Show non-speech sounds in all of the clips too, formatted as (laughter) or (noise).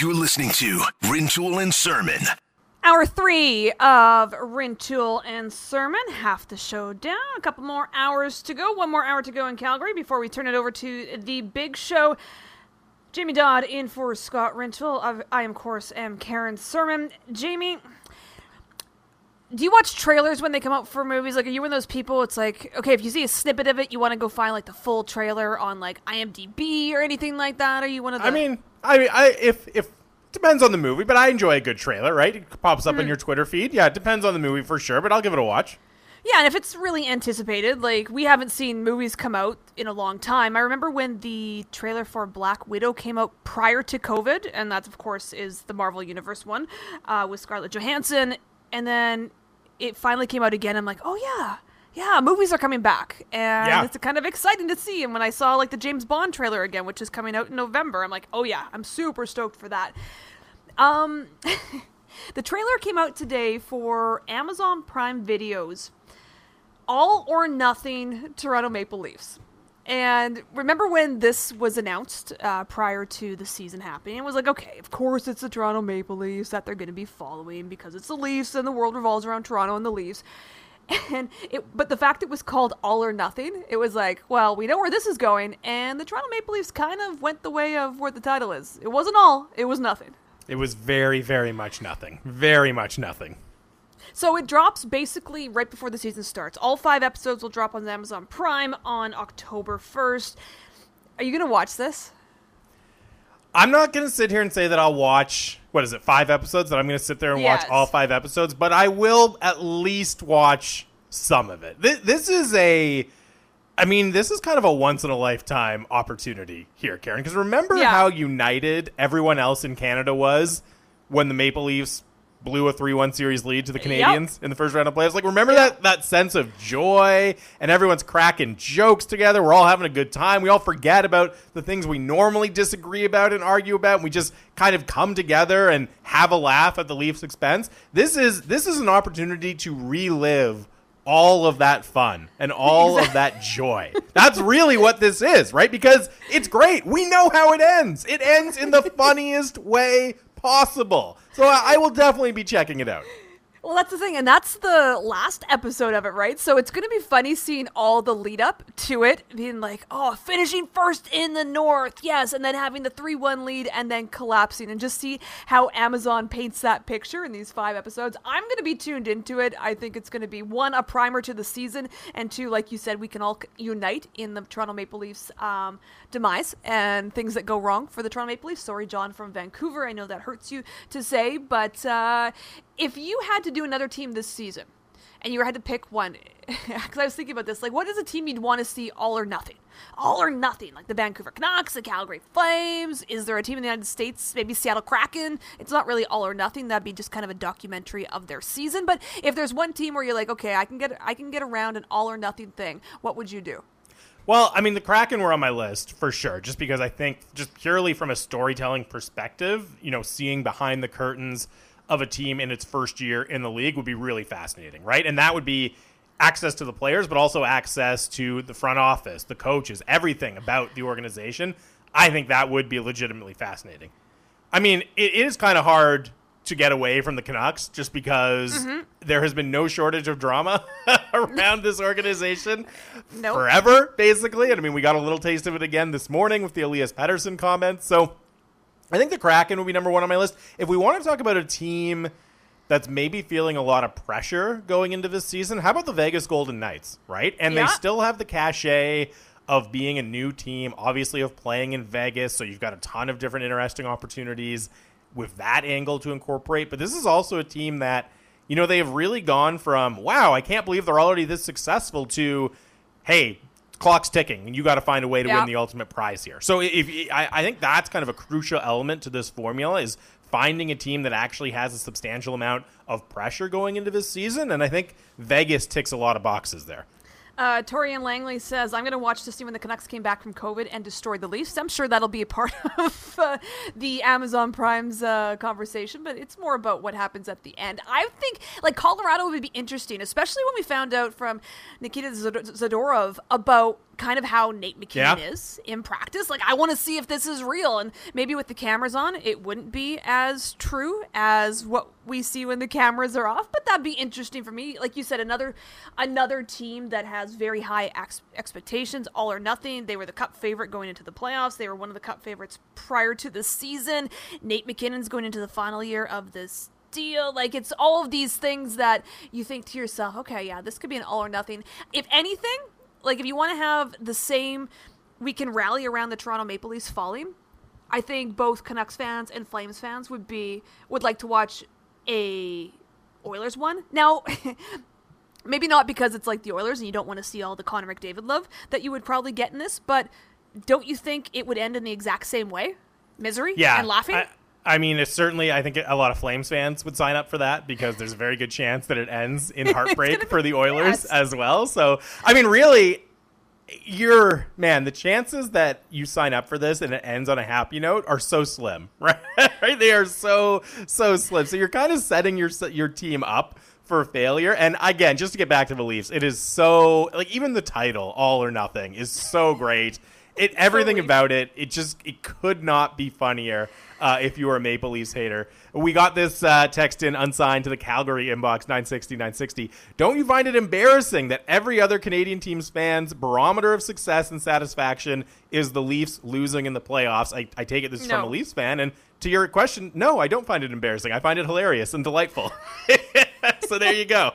You're listening to Rintoul and Surman. Hour three of Rintoul and Surman, half the show down. A couple more hours to go. One more hour to go in Calgary before we turn it over to the big show. Jamie Dodd in for Scott Rintoul. I, I am, of course, am Karen Surman. Jamie, do you watch trailers when they come out for movies? Like, are you one of those people? It's like, okay, if you see a snippet of it, you want to go find like the full trailer on like IMDb or anything like that. Are you one of the? I mean, I mean, I if if depends on the movie, but I enjoy a good trailer. Right? It pops up Hmm. on your Twitter feed. Yeah, it depends on the movie for sure, but I'll give it a watch. Yeah, and if it's really anticipated, like we haven't seen movies come out in a long time. I remember when the trailer for Black Widow came out prior to COVID, and that of course is the Marvel Universe one uh, with Scarlett Johansson, and then it finally came out again. I'm like, oh yeah, yeah, movies are coming back, and Yeah. it's kind of exciting to see. And when I saw like the James Bond trailer again, which is coming out in November, I'm like, oh yeah, I'm super stoked for that. Um, (laughs) the trailer came out today for Amazon Prime Videos all or nothing Toronto Maple Leafs. And remember when this was announced uh, prior to the season happening? It was like, okay, of course it's the Toronto Maple Leafs that they're going to be following because it's the Leafs and the world revolves around Toronto and the Leafs. (laughs) And it, but the fact it was called All or Nothing, it was like, well, we know where this is going, and the Toronto Maple Leafs kind of went the way of where the title is. It wasn't all, it was nothing. It was very, very much nothing. Very much nothing. So it drops basically right before the season starts. All five episodes will drop on Amazon Prime on October 1st. Are you going to watch this? I'm not going to sit here and say that I'll watch, what is it, five episodes? That I'm going to sit there and watch all five episodes, but I will at least watch some of it. This, this is a, I mean, this is kind of a once in a lifetime opportunity here, Karen. Because remember Yeah. how united everyone else in Canada was when the Maple Leafs blew a 3-1 series lead to the Canadiens in the first round of playoffs. Like remember that that sense of joy and everyone's cracking jokes together. We're all having a good time. We all forget about the things we normally disagree about and argue about. And we just kind of come together and have a laugh at the Leafs expense. This is this is an opportunity to relive all of that fun and all of that joy. That's really what this is, right? Because it's great. We know how it ends. It ends in the (laughs) funniest way possible. So I I will definitely be checking it out. Well, that's the thing, and that's the last episode of it, right? So it's going to be funny seeing all the lead up to it, being like, oh, finishing first in the North, yes, and then having the 3 1 lead and then collapsing, and just see how Amazon paints that picture in these five episodes. I'm going to be tuned into it. I think it's going to be one, a primer to the season, and two, like you said, we can all unite in the Toronto Maple Leafs um, demise and things that go wrong for the Toronto Maple Leafs. Sorry, John from Vancouver. I know that hurts you to say, but uh, if you had to do another team this season and you had to pick one, (laughs) because I was thinking about this, like, what is a team you'd want to see all or nothing? All or nothing, like the Vancouver Canucks, the Calgary Flames. Is there a team in the United States, maybe Seattle Kraken? It's not really all or nothing. That'd be just kind of a documentary of their season. But if there's one team where you're like, okay, I can get, I can get around an all or nothing thing, what would you do? Well, I mean, the Kraken were on my list for sure, just because I think, just purely from a storytelling perspective, you know, seeing behind the curtains of a team in its first year in the league would be really fascinating, right? And that would be access to the players, but also access to the front office, the coaches, everything about the organization. I think that would be legitimately fascinating. I mean, it is kind of hard to get away from the Canucks just because mm-hmm. there has been no shortage of drama (laughs) around this organization Nope. forever, basically. And I mean, we got a little taste of it again this morning with the Elias Pettersson comments. So I think the Kraken would be number one on my list. If we want to talk about a team that's maybe feeling a lot of pressure going into this season, how about the Vegas Golden Knights, right? And Yeah. they still have the cachet of being a new team, obviously of playing in Vegas, so you've got a ton of different interesting opportunities with that angle to incorporate. But this is also a team that, you know, they have really gone from, wow, I can't believe they're already this successful to, hey, clock's ticking and you got to find a way to Yeah. win the ultimate prize here. So if I, I think that's kind of a crucial element to this formula is finding a team that actually has a substantial amount of pressure going into this season, and I think Vegas ticks a lot of boxes there. Uh, Torian Langley says, I'm going to watch to see when the Canucks came back from COVID and destroyed the Leafs. I'm sure that'll be a part (laughs) of uh, the Amazon Prime's uh, conversation, but it's more about what happens at the end. I think, like, Colorado would be interesting, especially when we found out from Nikita Zadorov about kind of how Nate MacKinnon Yeah. is in practice. Like, I want to see if this is real. And maybe with the cameras on, it wouldn't be as true as what we see when the cameras are off. But that'd be interesting for me. Like you said, another another team that has very high ex- expectations, all or nothing. They were the cup favorite going into the playoffs. They were one of the cup favorites prior to the season. Nate MacKinnon's going into the final year of this deal. Like it's all of these things that you think to yourself, okay, yeah, this could be an all or nothing. If anything, like if you want to have the same, we can rally around the Toronto Maple Leafs falling. I think both Canucks fans and Flames fans would be would like to watch a Oilers one. Now, (laughs) maybe not because it's like the Oilers and you don't want to see all the Connor McDavid love that you would probably get in this, but don't you think it would end in the exact same way? Misery yeah, and laughing? I, I mean, it's certainly, I think a lot of Flames fans would sign up for that because there's a very good chance that it ends in (laughs) heartbreak for the Oilers yes. as well. So, I mean, really, you're man. The chances that you sign up for this and it ends on a happy note are so slim, right? (laughs) right? They are so so slim. So you're kind of setting your your team up for failure. And again, just to get back to the Leafs, it is so like even the title, All or Nothing, is so great. It everything about it, it just it could not be funnier uh, if you are a Maple Leafs hater. We got this uh, text in unsigned to the Calgary inbox 960 960. Don't you find it embarrassing that every other Canadian team's fans' barometer of success and satisfaction is the Leafs losing in the playoffs? I, I take it this is from a Leafs fan. And to your question, no, I don't find it embarrassing. I find it hilarious and delightful. (laughs) so there you go.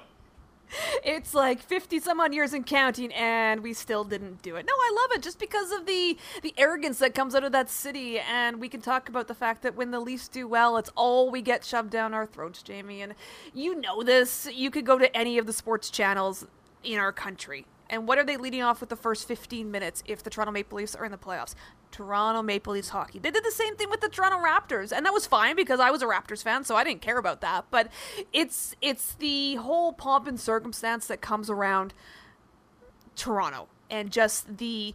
It's like 50 some odd years and counting and we still didn't do it. No i love it just because of the the arrogance that comes out of that city and we can talk about the fact that when the leafs do well it's all we get shoved down our throats jamie. And you know this you could go to any of the sports channels in our country. And what are they leading off with the first 15 minutes if the Toronto Maple Leafs are in the playoffs? Toronto Maple Leafs hockey. They did the same thing with the Toronto Raptors, and that was fine because I was a Raptors fan, so I didn't care about that. But it's it's the whole pomp and circumstance that comes around Toronto and just the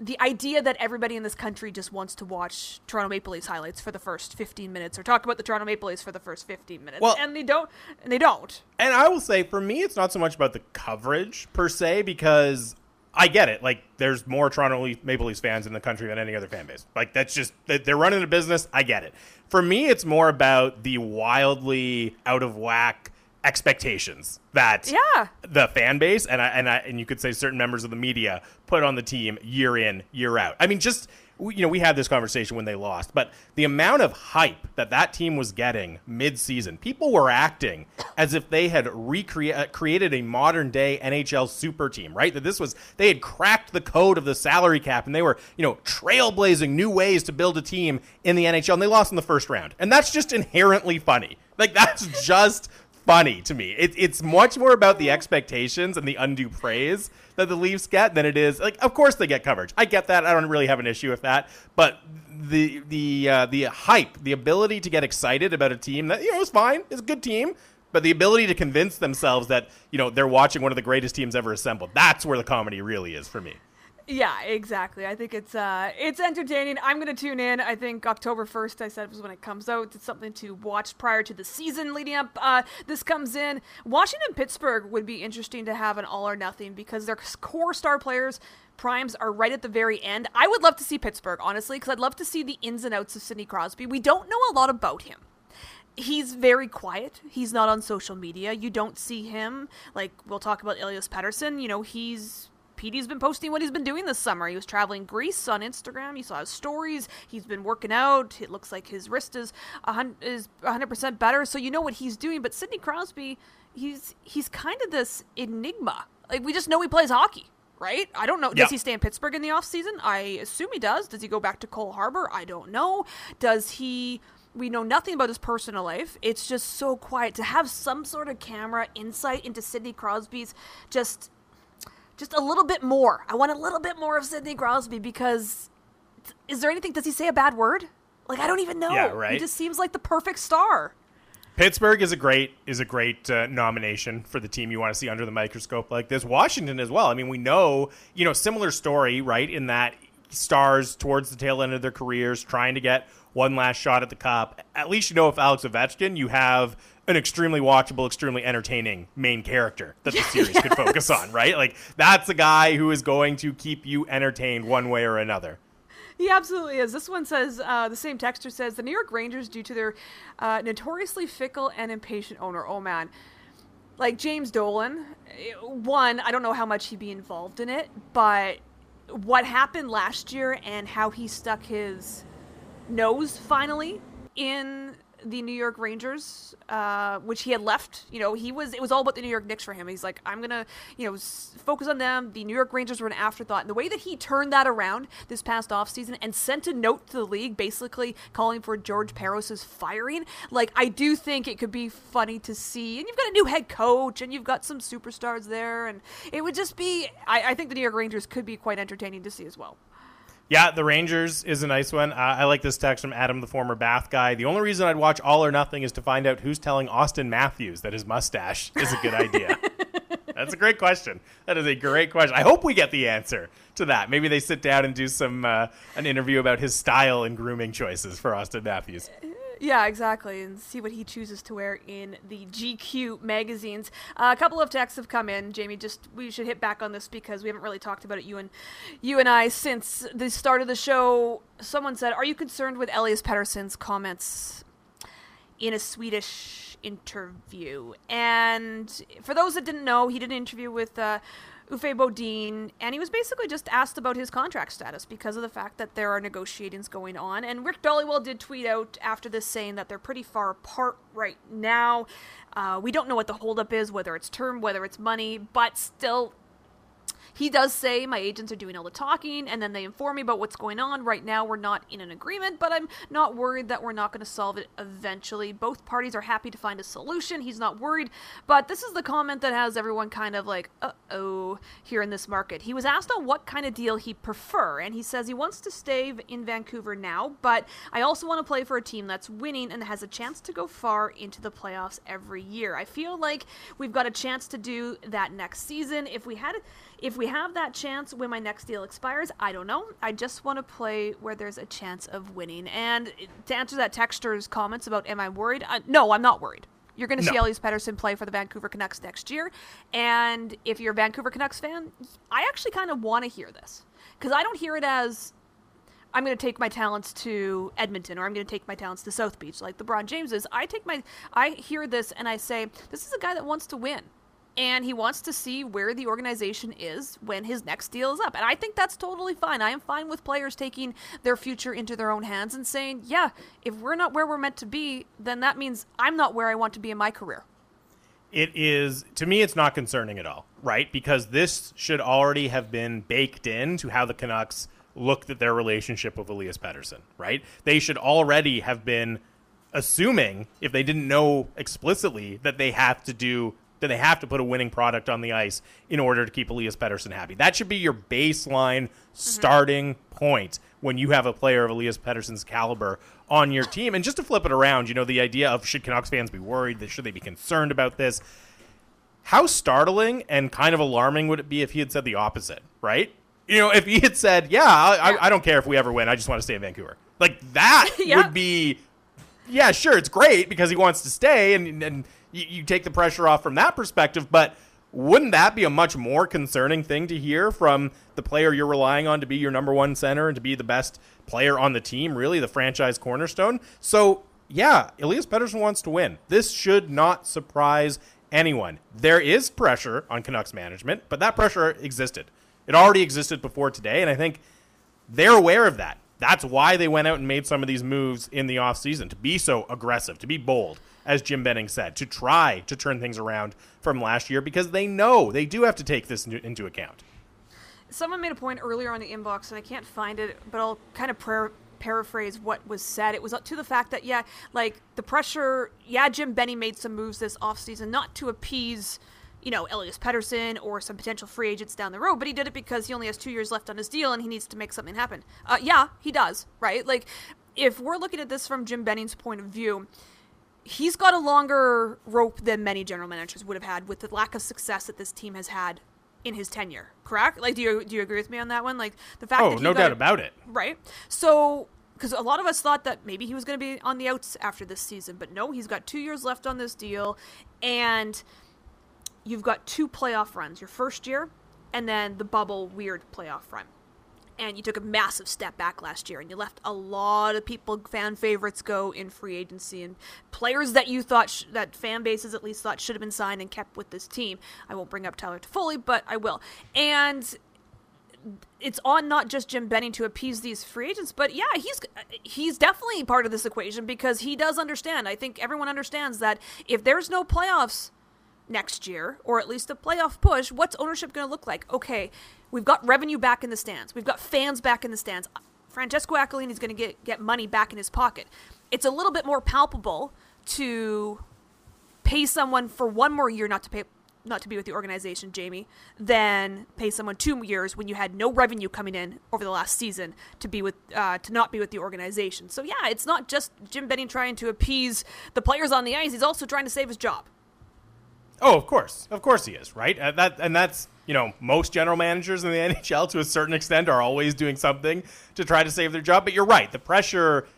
the idea that everybody in this country just wants to watch Toronto Maple Leafs highlights for the first 15 minutes or talk about the Toronto Maple Leafs for the first 15 minutes. Well- and they don't and they don't. And I will say, for me, it's not so much about the coverage per se, because I get it. Like, there's more Toronto Maple Leafs fans in the country than any other fan base. Like, that's just they- they're running a business. I get it. For me, it's more about the wildly out of whack expectations that Yeah. the fan base and I, and I, and you could say certain members of the media put on the team year in year out. I mean, just you know, we had this conversation when they lost, but the amount of hype that that team was getting mid-season, people were acting as if they had recreated uh, created a modern day NHL super team, right? That this was they had cracked the code of the salary cap and they were you know trailblazing new ways to build a team in the NHL, and they lost in the first round, and that's just inherently funny. Like (laughs) that's just funny to me. It, it's much more about the expectations and the undue praise that the Leafs get than it is like. Of course, they get coverage. I get that. I don't really have an issue with that. But the the uh, the hype, the ability to get excited about a team that you know is fine, is a good team. But the ability to convince themselves that you know they're watching one of the greatest teams ever assembled. That's where the comedy really is for me. Yeah, exactly. I think it's uh it's entertaining. I'm gonna tune in. I think October first I said was when it comes out. It's something to watch prior to the season leading up. Uh this comes in. Washington Pittsburgh would be interesting to have an all or nothing because their core star players primes are right at the very end. I would love to see Pittsburgh, honestly, because I'd love to see the ins and outs of Sidney Crosby. We don't know a lot about him he's very quiet. He's not on social media. You don't see him. Like we'll talk about Elias Pettersson. You know, he's Petey's been posting what he's been doing this summer. He was traveling Greece on Instagram. You saw his stories. He's been working out. It looks like his wrist is a hun- is 100% better. So you know what he's doing. But Sidney Crosby, he's he's kind of this enigma. Like we just know he plays hockey. Right? I don't know. Does Yeah. he stay in Pittsburgh in the offseason? I assume he does. Does he go back to Cole Harbor? I don't know. Does he we know nothing about his personal life. It's just so quiet to have some sort of camera insight into Sidney Crosby's just just a little bit more. I want a little bit more of Sidney Crosby because is there anything does he say a bad word? Like I don't even know. Yeah, right. He just seems like the perfect star. Pittsburgh is a great is a great uh, nomination for the team you want to see under the microscope like this. Washington as well. I mean, we know you know similar story, right? In that stars towards the tail end of their careers trying to get one last shot at the cup. At least you know if Alex Ovechkin, you have an extremely watchable, extremely entertaining main character that the (laughs) series could focus on, right? Like that's a guy who is going to keep you entertained one way or another. He absolutely is. This one says uh, the same texture says the New York Rangers, due to their uh, notoriously fickle and impatient owner. Oh man, like James Dolan. eh, One, I don't know how much he'd be involved in it, but what happened last year and how he stuck his nose finally in the New York Rangers, uh, which he had left. You know, he was it was all about the New York Knicks for him. He's like, I'm gonna, you know, s- focus on them. The New York Rangers were an afterthought. And the way that he turned that around this past offseason and sent a note to the league, basically calling for George Parros's firing, like I do think it could be funny to see. And you've got a new head coach, and you've got some superstars there, and it would just be. I, I think the New York Rangers could be quite entertaining to see as well. Yeah, the Rangers is a nice one. Uh, I like this text from Adam, the former Bath guy. The only reason I'd watch All or Nothing is to find out who's telling Auston Matthews that his mustache is a good idea. (laughs) That's a great question. That is a great question. I hope we get the answer to that. Maybe they sit down and do some uh, an interview about his style and grooming choices for Auston Matthews. Yeah, exactly, and see what he chooses to wear in the GQ magazines. Uh, a couple of texts have come in, Jamie. Just we should hit back on this because we haven't really talked about it, you and you and I, since the start of the show. Someone said, "Are you concerned with Elias Pettersson's comments in a Swedish interview?" And for those that didn't know, he did an interview with. Uh, Ufe Bodine, and he was basically just asked about his contract status because of the fact that there are negotiations going on. And Rick Dhaliwal did tweet out after this saying that they're pretty far apart right now. Uh, we don't know what the holdup is, whether it's term, whether it's money, but still, he does say my agents are doing all the talking and then they inform me about what's going on. Right now, we're not in an agreement, but I'm not worried that we're not going to solve it eventually. Both parties are happy to find a solution. He's not worried, but this is the comment that has everyone kind of like, uh oh, here in this market. He was asked on what kind of deal he'd prefer, and he says he wants to stay in Vancouver now, but I also want to play for a team that's winning and has a chance to go far into the playoffs every year. I feel like we've got a chance to do that next season. If we had if we have that chance when my next deal expires, I don't know. I just want to play where there's a chance of winning. And to answer that texter's comments about am I worried? No, I'm not worried. You're going to see No. Elias Pettersson play for the Vancouver Canucks next year. And if you're a Vancouver Canucks fan, I actually kind of want to hear this. Because I don't hear it as I'm going to take my talents to Edmonton or I'm going to take my talents to South Beach like LeBron James is. I take my I hear this and I say this is a guy that wants to win and he wants to see where the organization is when his next deal is up. And I think that's totally fine. I am fine with players taking their future into their own hands and saying, "Yeah, if we're not where we're meant to be, then that means I'm not where I want to be in my career." it is to me it's not concerning at all right because this should already have been baked into how the canucks looked at their relationship with elias pettersson right they should already have been assuming if they didn't know explicitly that they have to do that they have to put a winning product on the ice in order to keep Elias Pettersson happy. That should be your baseline starting point when you have a player of Elias Pettersson's caliber on your team. And just to flip it around, you know, the idea of should Canucks fans be worried, should they be concerned about this? How startling and kind of alarming would it be if he had said the opposite, right? You know, if he had said, "Yeah, I, I, I don't care if we ever win. I just want to stay in Vancouver." Like that (laughs) Yeah. would be yeah, sure, it's great because he wants to stay, and and you, you take the pressure off from that perspective. But wouldn't that be a much more concerning thing to hear from the player you're relying on to be your number one center and to be the best player on the team, really the franchise cornerstone? So yeah, Elias Pettersson wants to win. This should not surprise anyone. There is pressure on Canucks management, but that pressure existed. It already existed before today, and I think they're aware of that. That's why they went out and made some of these moves in the offseason to be so aggressive, to be bold, as Jim Benning said, to try to turn things around from last year because they know they do have to take this into- account. Someone made a point earlier on the inbox, and I can't find it, but I'll kind of par- paraphrase what was said. It was up to the fact that, yeah, like the pressure, yeah, Jim Benning made some moves this offseason, not to appease, you know, Elias Pettersson or some potential free agents down the road, but he did it because he only has two years left on his deal and he needs to make something happen. Uh, yeah, he does, right? Like, if we're looking at this from Jim Benning's point of view, he's got a longer rope than many general managers would have had with the lack of success that this team has had in his tenure. Correct? Like, do you do you agree with me on that one? Like the fact Oh, that no got doubt about it. right? So because a lot of us thought that maybe he was going to be on the outs after this season, but no, he's got two years left on this deal, and you've got two playoff runs your first year, and then the bubble weird playoff run. And you took a massive step back last year, and you left a lot of people, fan favorites, go in free agency, and players that you thought sh- that fan bases at least thought should have been signed and kept with this team. I won't bring up Tyler Toffoli, but I will. And it's on not just Jim Benning to appease these free agents, but yeah, he's he's definitely part of this equation because he does understand. I think everyone understands that if there's no playoffs next year, or at least a playoff push, what's ownership going to look like? Okay, we've got revenue back in the stands, we've got fans back in the stands. Francesco Aquilini is going to get get money back in his pocket. It's a little bit more palpable to pay someone for one more year not to pay not to be with the organization, Jamie, than pay someone two years when you had no revenue coming in over the last season to be with uh, to not be with the organization. So yeah, it's not just Jim Benning trying to appease the players on the ice; he's also trying to save his job. Oh, of course, of course he is, right? Uh, that and that's you know most general managers in the (laughs) NHL to a certain extent are always doing something to try to save their job. But you're right, the pressure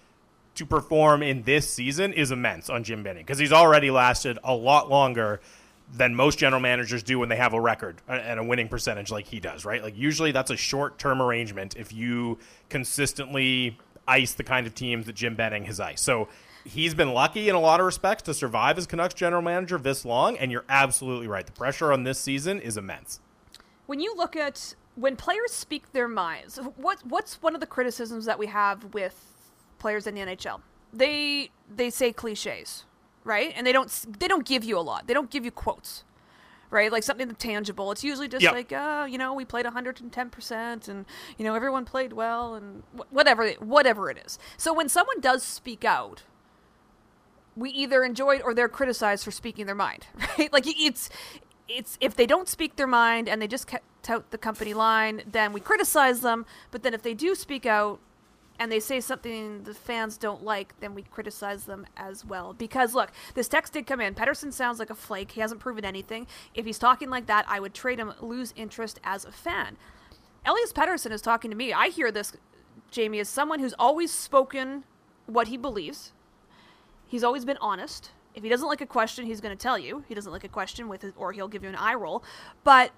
to perform in this season is immense on Jim Benning because he's already lasted a lot longer than most general managers do when they have a record and a winning percentage like he does, right? Like usually that's a short-term arrangement if you consistently ice the kind of teams that Jim Benning has iced. So he's been lucky in a lot of respects to survive as Canucks general manager this long, and you're absolutely right. The pressure on this season is immense. When you look at when players speak their minds, what what's one of the criticisms that we have with players in the NHL? They they say cliches right? And they don't they don't give you a lot. They don't give you quotes, right? Like something tangible. It's usually just yep. like, oh, you know, we played 110 percent, and you know, everyone played well, and whatever whatever it is. So when someone does speak out, we either enjoy it or they're criticized for speaking their mind, (laughs) right? Like it's it's if they don't speak their mind and they just tout the company line, then we criticize them. But then if they do speak out, and they say something the fans don't like, then we criticize them as well. Because look, this text did come in. Pettersson sounds like a flake. He hasn't proven anything. If he's talking like that, I would trade him, lose interest as a fan. Elias Pettersson is talking to me. I hear this, Jamie, as someone who's always spoken what he believes. He's always been honest. If he doesn't like a question, he's going to tell you. He doesn't like a question with it, or he'll give you an eye roll. But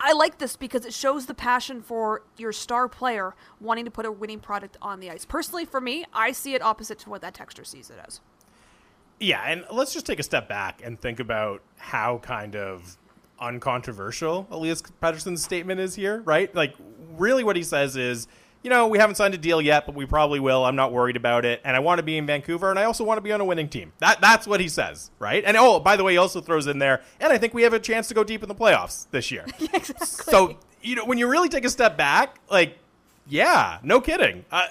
I like this because it shows the passion for your star player wanting to put a winning product on the ice. Personally, for me, I see it opposite to what that texture sees it as. Yeah, and let's just take a step back and think about how kind of uncontroversial Elias Pettersson's statement is here, right? Like, really, what he says is you know, we haven't signed a deal yet, but we probably will. I'm not worried about it. And I want to be in Vancouver, and I also want to be on a winning team. That That's what he says, right? And oh, by the way, he also throws in there, and I think we have a chance to go deep in the playoffs this year. (laughs) yeah, exactly. So, you know, when you really take a step back, like, yeah, no kidding. Uh,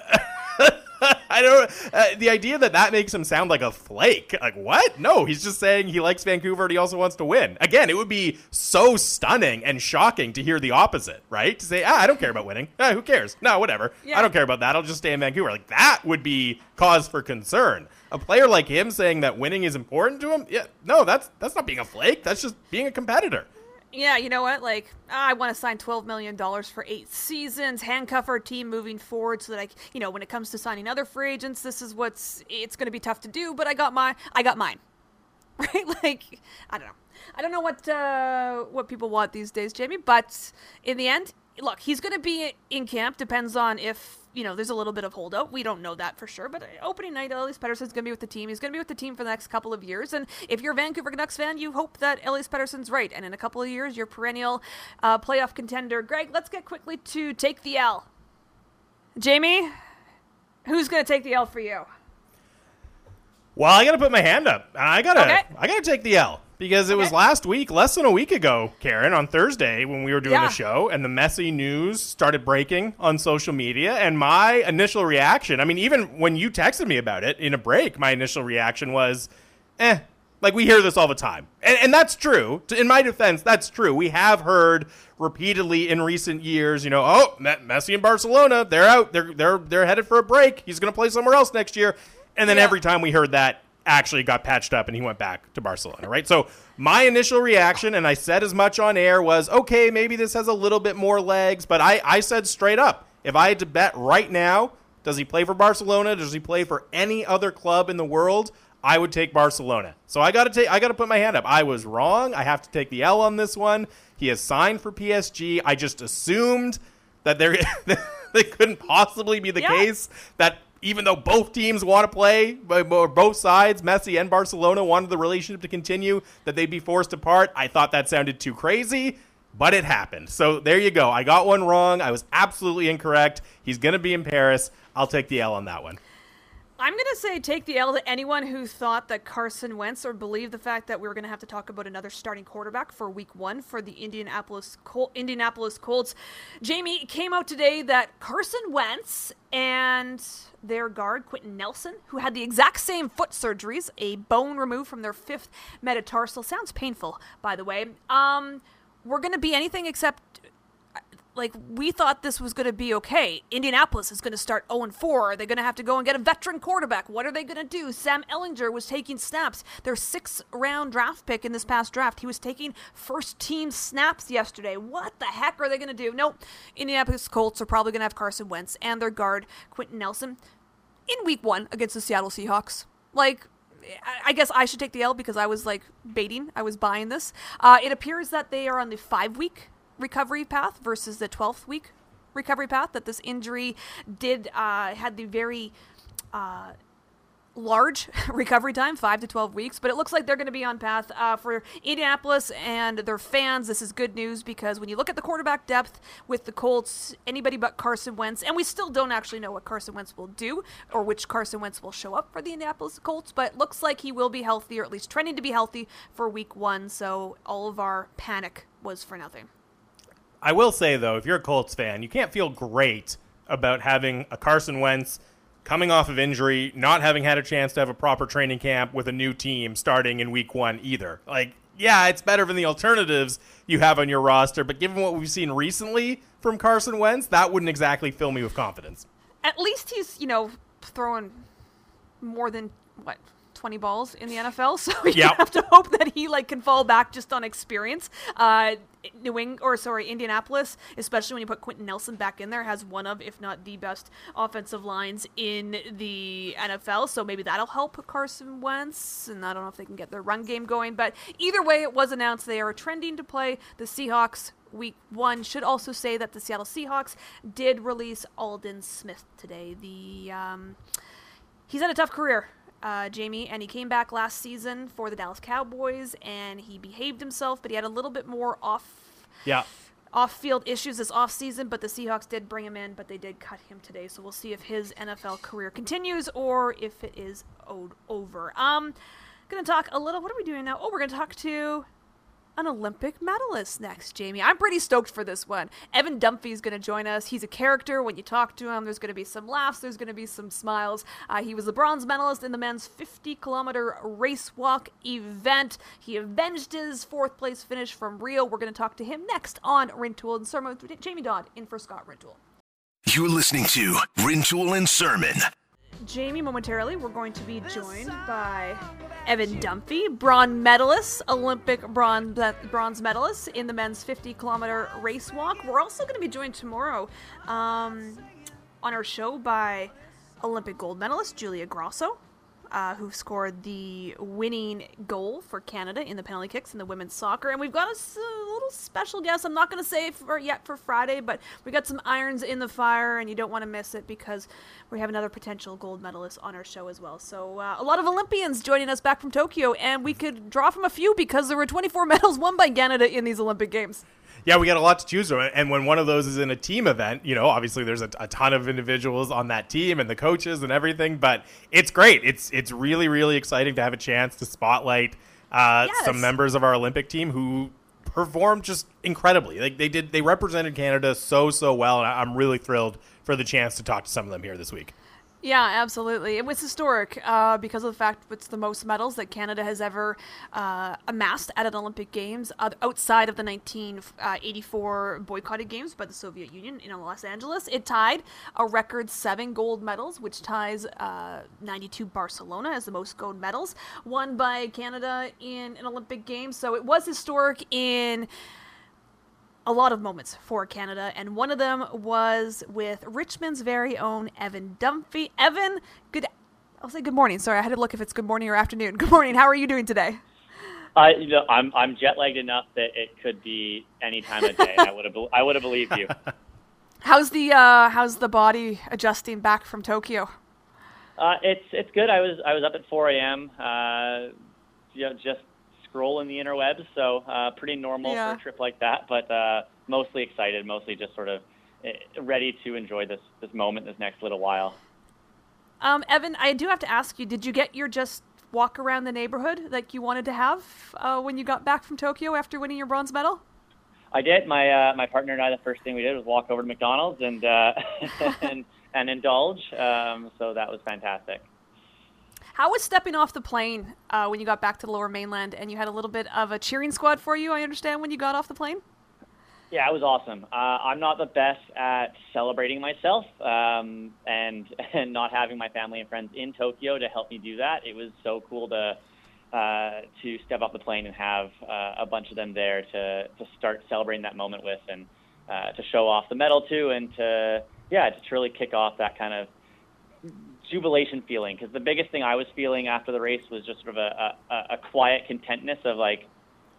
(laughs) (laughs) I don't. Uh, the idea that that makes him sound like a flake, like what? No, he's just saying he likes Vancouver and he also wants to win. Again, it would be so stunning and shocking to hear the opposite, right? To say, ah, I don't care about winning. Ah, who cares? No, whatever. Yeah. I don't care about that. I'll just stay in Vancouver. Like that would be cause for concern. A player like him saying that winning is important to him, yeah, no, that's that's not being a flake. That's just being a competitor yeah, you know what? Like, I want to sign $12 million for eight seasons, handcuff our team moving forward so that I, you know, when it comes to signing other free agents, this is what's, it's going to be tough to do, but I got my, I got mine. (laughs) Right? Like, I don't know. I don't know what, uh, what people want these days, Jamie, but in the end, look, he's going to be in camp. Depends on if you know there's a little bit of holdout. We don't know that for sure. But uh, opening night, Elias Pettersson's going to be with the team. He's going to be with the team for the next couple of years. And if you're a Vancouver Canucks fan, you hope that Elias Pettersson's right. And in a couple of years, you're perennial uh, playoff contender. Greg, let's get quickly to take the L. Jamie, who's going to take the L for you? Well, I got to put my hand up. I got to. Okay. I got to take the L because it okay. was last week, less than a week ago, Karen, on Thursday when we were doing yeah. the show, and the Messi news started breaking on social media. And my initial reaction, I mean, even when you texted me about it in a break, my initial reaction was, eh. Like we hear this all the time, and, and that's true. In my defense, that's true. We have heard repeatedly in recent years, you know, oh, Messi in Barcelona, they're out, they're they're they're headed for a break. He's going to play somewhere else next year, and then yeah. every time we heard that, actually got patched up and he went back to Barcelona, right? So my initial reaction, and I said as much on air, was okay, maybe this has a little bit more legs, but I, I said straight up, if I had to bet right now Does he play for Barcelona? Does he play for any other club in the world? I would take Barcelona. So I got to take I got to put my hand up. I was wrong. I have to take the L on this one. He has signed for PSG. I just assumed that there (laughs) they couldn't possibly be the Yeah. case that even though both teams want to play, both sides, Messi and Barcelona wanted the relationship to continue, that they'd be forced apart. I thought that sounded too crazy, but it happened. So there you go. I got one wrong. I was absolutely incorrect. He's going to be in Paris. I'll take the L on that one. I'm going to say take the L to anyone who thought that Carson Wentz or believed the fact that we were going to have to talk about another starting quarterback for week one for the Indianapolis Col- Indianapolis Colts. Jamie it came out today that Carson Wentz and their guard, Quenton Nelson, who had the exact same foot surgeries, a bone removed from their fifth metatarsal. Sounds painful, by the way. Um, we're going to be anything except like we thought this was going to be okay. Indianapolis is going to start 0 4. Are they going to have to go and get a veteran quarterback? What are they going to do? Sam Ehlinger was taking snaps. Their sixth round draft pick in this past draft. He was taking first team snaps yesterday. What the heck are they going to do? Nope. Indianapolis Colts are probably going to have Carson Wentz and their guard, Quenton Nelson, in week one against the Seattle Seahawks. Like, I- I guess I should take the L because I was like baiting. I was buying this. Uh, it appears that they are on the five week recovery path versus the 12th week recovery path. That this injury did uh, had the very uh, large (laughs) recovery time, five to 12 weeks, but it looks like they're going to be on path uh, for Indianapolis and their fans. This is good news because when you look at the quarterback depth with the Colts, anybody but Carson Wentz, and we still don't actually know what Carson Wentz will do or which Carson Wentz will show up for the Indianapolis Colts, but looks like he will be healthy or at least trending to be healthy for week one. So all of our panic was for nothing. I will say though, if you're a Colts fan, you can't feel great about having a Carson Wentz coming off of injury, not having had a chance to have a proper training camp with a new team starting in week one either. Like, yeah, it's better than the alternatives you have on your roster, but given what we've seen recently from Carson Wentz, that wouldn't exactly fill me with confidence. At least he's, you know, throwing more than what 20 balls in the NFL, (laughs) so you Yep. have to hope that he like can fall back just on experience. Uh, New England, or sorry, Indianapolis, especially when you put Quenton Nelson back in there, has one of, if not the best offensive lines in the NFL. So maybe that'll help Carson Wentz, and I don't know if they can get their run game going. But either way, it was announced they are trending to play the Seahawks. Week one should also say that the Seattle Seahawks did release Aldon Smith today. The um, he's had a tough career, uh, Jamie, and he came back last season for the Dallas Cowboys, and he behaved himself, but he had a little bit more off Yeah. off-field issues this offseason, but the Seahawks did bring him in, but they did cut him today. So we'll see if his NFL career continues or if it is owed over. Um, gonna talk a little. What are we doing now? Oh, we're gonna talk to an Olympic medalist next, Jamie. I'm pretty stoked for this one. Evan Dunfee is going to join us. He's a character. When you talk to him, there's going to be some laughs, there's going to be some smiles. Uh, he was the bronze medalist in the men's 50 kilometer race walk event. He avenged his fourth place finish from Rio. We're going to talk to him next on Rintoul and Surman with Jamie Dodd in for Scott Rintoul. You're listening to Rintoul and Surman. Jamie, momentarily, we're going to be joined by Evan Dunfee, bronze medalist, Olympic bronze, bronze medalist in the men's 50 kilometer race walk. We're also going to be joined tomorrow um, on our show by Olympic gold medalist Julia Grosso. Uh, who scored the winning goal for Canada in the penalty kicks in the women's soccer? And we've got a little special guest. I'm not going to say for yet for Friday, but we got some irons in the fire, and you don't want to miss it because we have another potential gold medalist on our show as well. So uh, a lot of Olympians joining us back from Tokyo, and we could draw from a few because there were 24 (laughs) medals won by Canada in these Olympic Games. Yeah, we got a lot to choose from. And when one of those is in a team event, you know, obviously there's a, a ton of individuals on that team and the coaches and everything. But it's great. It's it's really really exciting to have a chance to spotlight uh, Yes. some members of our Olympic team who performed just incredibly. Like they did, they represented Canada so so well, and I'm really thrilled for the chance to talk to some of them here this week. Yeah, absolutely. It was historic uh, because of the fact it's the most medals that Canada has ever uh, amassed at an Olympic Games uh, outside of the 1984 boycotted Games by the Soviet Union in Los Angeles. It tied a record seven gold medals, which ties uh, 92 Barcelona as the most gold medals won by Canada in an Olympic Games. So it was historic in a lot of moments for Canada, and one of them was with Richmond's very own Evan Dunfee. Evan, good. I'll say good morning. Sorry, I had to look if it's good morning or afternoon. (laughs) Good morning. How are you doing today? I, you know, I'm I'm jet lagged enough that it could be any time of day. I would have I would have believed you. (laughs) How's the uh, how's the body adjusting back from Tokyo? Uh, it's it's good. I was I was up at 4 a.m. Uh, you know, just scrolling the interwebs, so uh, pretty normal Yeah. for a trip like that. But uh, mostly excited, mostly just sort of eh, ready to enjoy this this moment, this next little while. Um, Evan, I do have to ask you: Did you get your just walk around the neighborhood like you wanted to have uh, when you got back from Tokyo after winning your bronze medal? I did. My uh, my partner and I. The first thing we did was walk over to McDonald's and uh, (laughs) and and indulge. Um, so that was fantastic. How was stepping off the plane uh, when you got back to the Lower Mainland and you had a little bit of a cheering squad for you? I understand when you got off the plane. Yeah, it was awesome. Uh, I'm not the best at celebrating myself, um, and (laughs) and not having my family and friends in Tokyo to help me do that. It was so cool to uh, to step off the plane and have uh, a bunch of them there to to start celebrating that moment with, and uh, to show off the medal too, and to yeah, to truly kick off that kind of jubilation feeling. Because the biggest thing I was feeling after the race was just sort of a, a, a quiet contentness of like,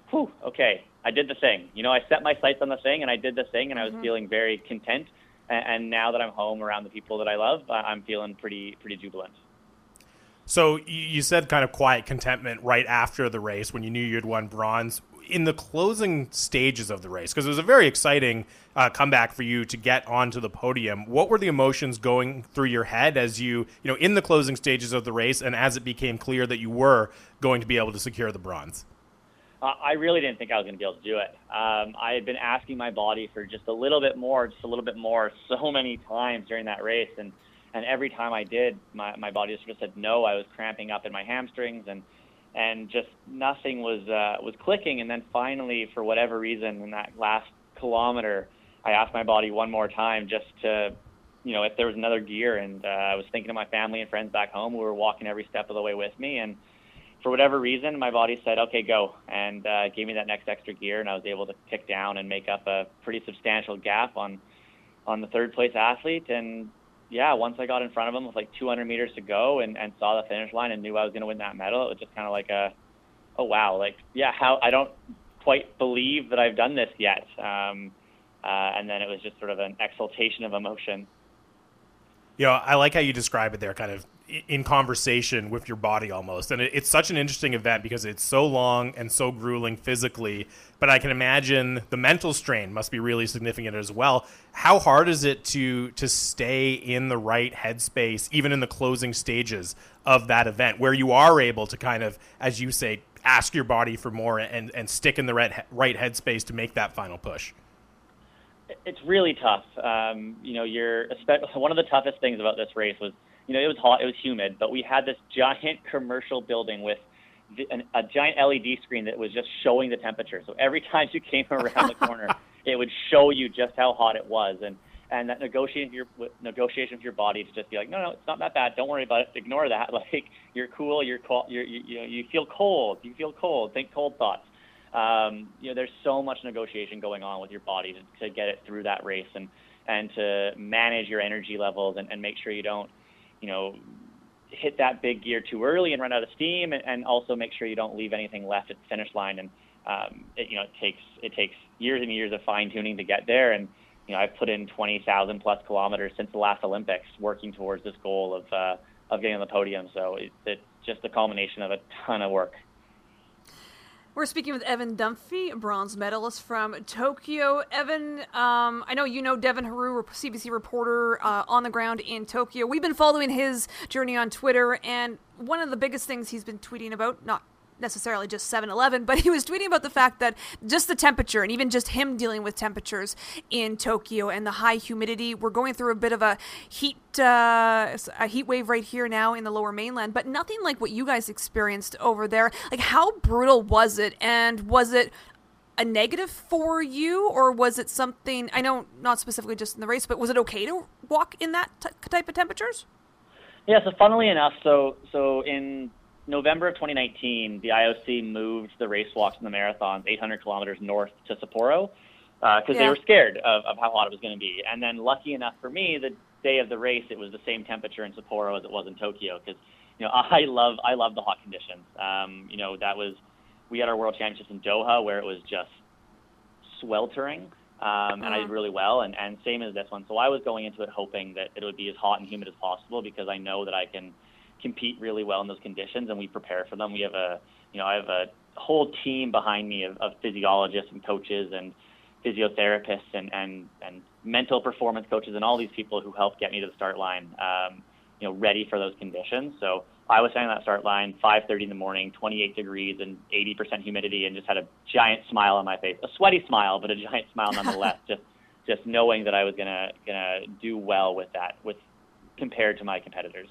whew, okay, I did the thing. You know, I set my sights on the thing and I did the thing and I was mm-hmm. feeling very content. And, and now that I'm home around the people that I love, I- I'm feeling pretty pretty jubilant. So you said kind of quiet contentment right after the race when you knew you had won bronze. In the closing stages of the race, because it was a very exciting uh, comeback for you to get onto the podium. What were the emotions going through your head as you, you know, in the closing stages of the race, and as it became clear that you were going to be able to secure the bronze? Uh, I really didn't think I was going to be able to do it. Um, I had been asking my body for just a little bit more, just a little bit more, so many times during that race, and and every time I did, my my body just sort of said no. I was cramping up in my hamstrings, and and just nothing was uh, was clicking. And then finally, for whatever reason, in that last kilometer, I asked my body one more time just to, you know, if there was another gear. And uh, I was thinking of my family and friends back home who were walking every step of the way with me, and for whatever reason, my body said, "Okay, go," and uh, gave me that next extra gear, and I was able to kick down and make up a pretty substantial gap on on the third place athlete. And yeah, once I got in front of him with like 200 meters to go and, and saw the finish line and knew I was going to win that medal, it was just kind of like a, oh wow, like yeah, how I don't quite believe that I've done this yet. Um, uh, and then it was just sort of an exaltation of emotion. You know, I like how you describe it there, kind of in conversation with your body almost. And it, it's such an interesting event because it's so long and so grueling physically. But I can imagine the mental strain must be really significant as well. How hard is it to to stay in the right headspace, even in the closing stages of that event, where you are able to kind of, as you say, ask your body for more and, and stick in the right, right headspace to make that final push? it's really tough. Um, you know, you're one of the toughest things about this race was, you know, it was hot, it was humid, but we had this giant (laughs) commercial building with the, an, a giant LED screen that was just showing the temperature. So every time you came (laughs) around the corner, it would show you just how hot it was, and and that negotiation your negotiation with your body to just be like, no, no, it's not that bad. Don't worry about it. Ignore that. (laughs) Like you're cool. You're cold. You're, you you know, you feel cold. You feel cold. Think cold thoughts um, you know, there's so much negotiation going on with your body to, to get it through that race and, and to manage your energy levels and, and make sure you don't, you know, hit that big gear too early and run out of steam and, and also make sure you don't leave anything left at the finish line. And, um, it, you know, it takes, it takes years and years of fine tuning to get there. And, you know, I've put in 20,000 plus kilometers since the last Olympics working towards this goal of, uh, of getting on the podium. So it, it's just a culmination of a ton of work. We're speaking with Evan Dunfee, bronze medalist from Tokyo. Evan, um, I know you know Devin Heroux, CBC reporter uh, on the ground in Tokyo. We've been following his journey on Twitter, and one of the biggest things he's been tweeting about, not necessarily just 7-Eleven, but he was tweeting about the fact that just the temperature and even just him dealing with temperatures in Tokyo and the high humidity. We're going through a bit of a heat uh, a heat wave right here now in the lower mainland, but nothing like what you guys experienced over there. Like how brutal was it and was it a negative for you or was it something I know not specifically just in the race, but was it okay to walk in that t- type of temperatures? Yeah, so funnily enough, so so in November of 2019, the IOC moved the race walks and the marathons 800 kilometers north to Sapporo. because Yeah. they were scared of, of how hot it was going to be. And then, lucky enough for me, the day of the race, it was the same temperature in Sapporo as it was in Tokyo. Because you know, (laughs) I love I love the hot conditions. Um, you know, that was we had our World Championships in Doha where it was just sweltering, um, and I did Uh-huh. really well. And and same as this one. So I was going into it hoping that it would be as hot and humid as possible because I know that I can compete really well in those conditions, and we prepare for them. We have a you know I have a whole team behind me of, of physiologists and coaches and physiotherapists and, and, and mental performance coaches and all these people who help get me to the start line, um, you know, ready for those conditions. So I was standing on that start line, 5:30 in the morning, 28 degrees and 80% humidity, and just had a giant smile on my face, a sweaty smile, but a giant (laughs) smile nonetheless. just just knowing that I was gonna gonna do well with that, with compared to my competitors.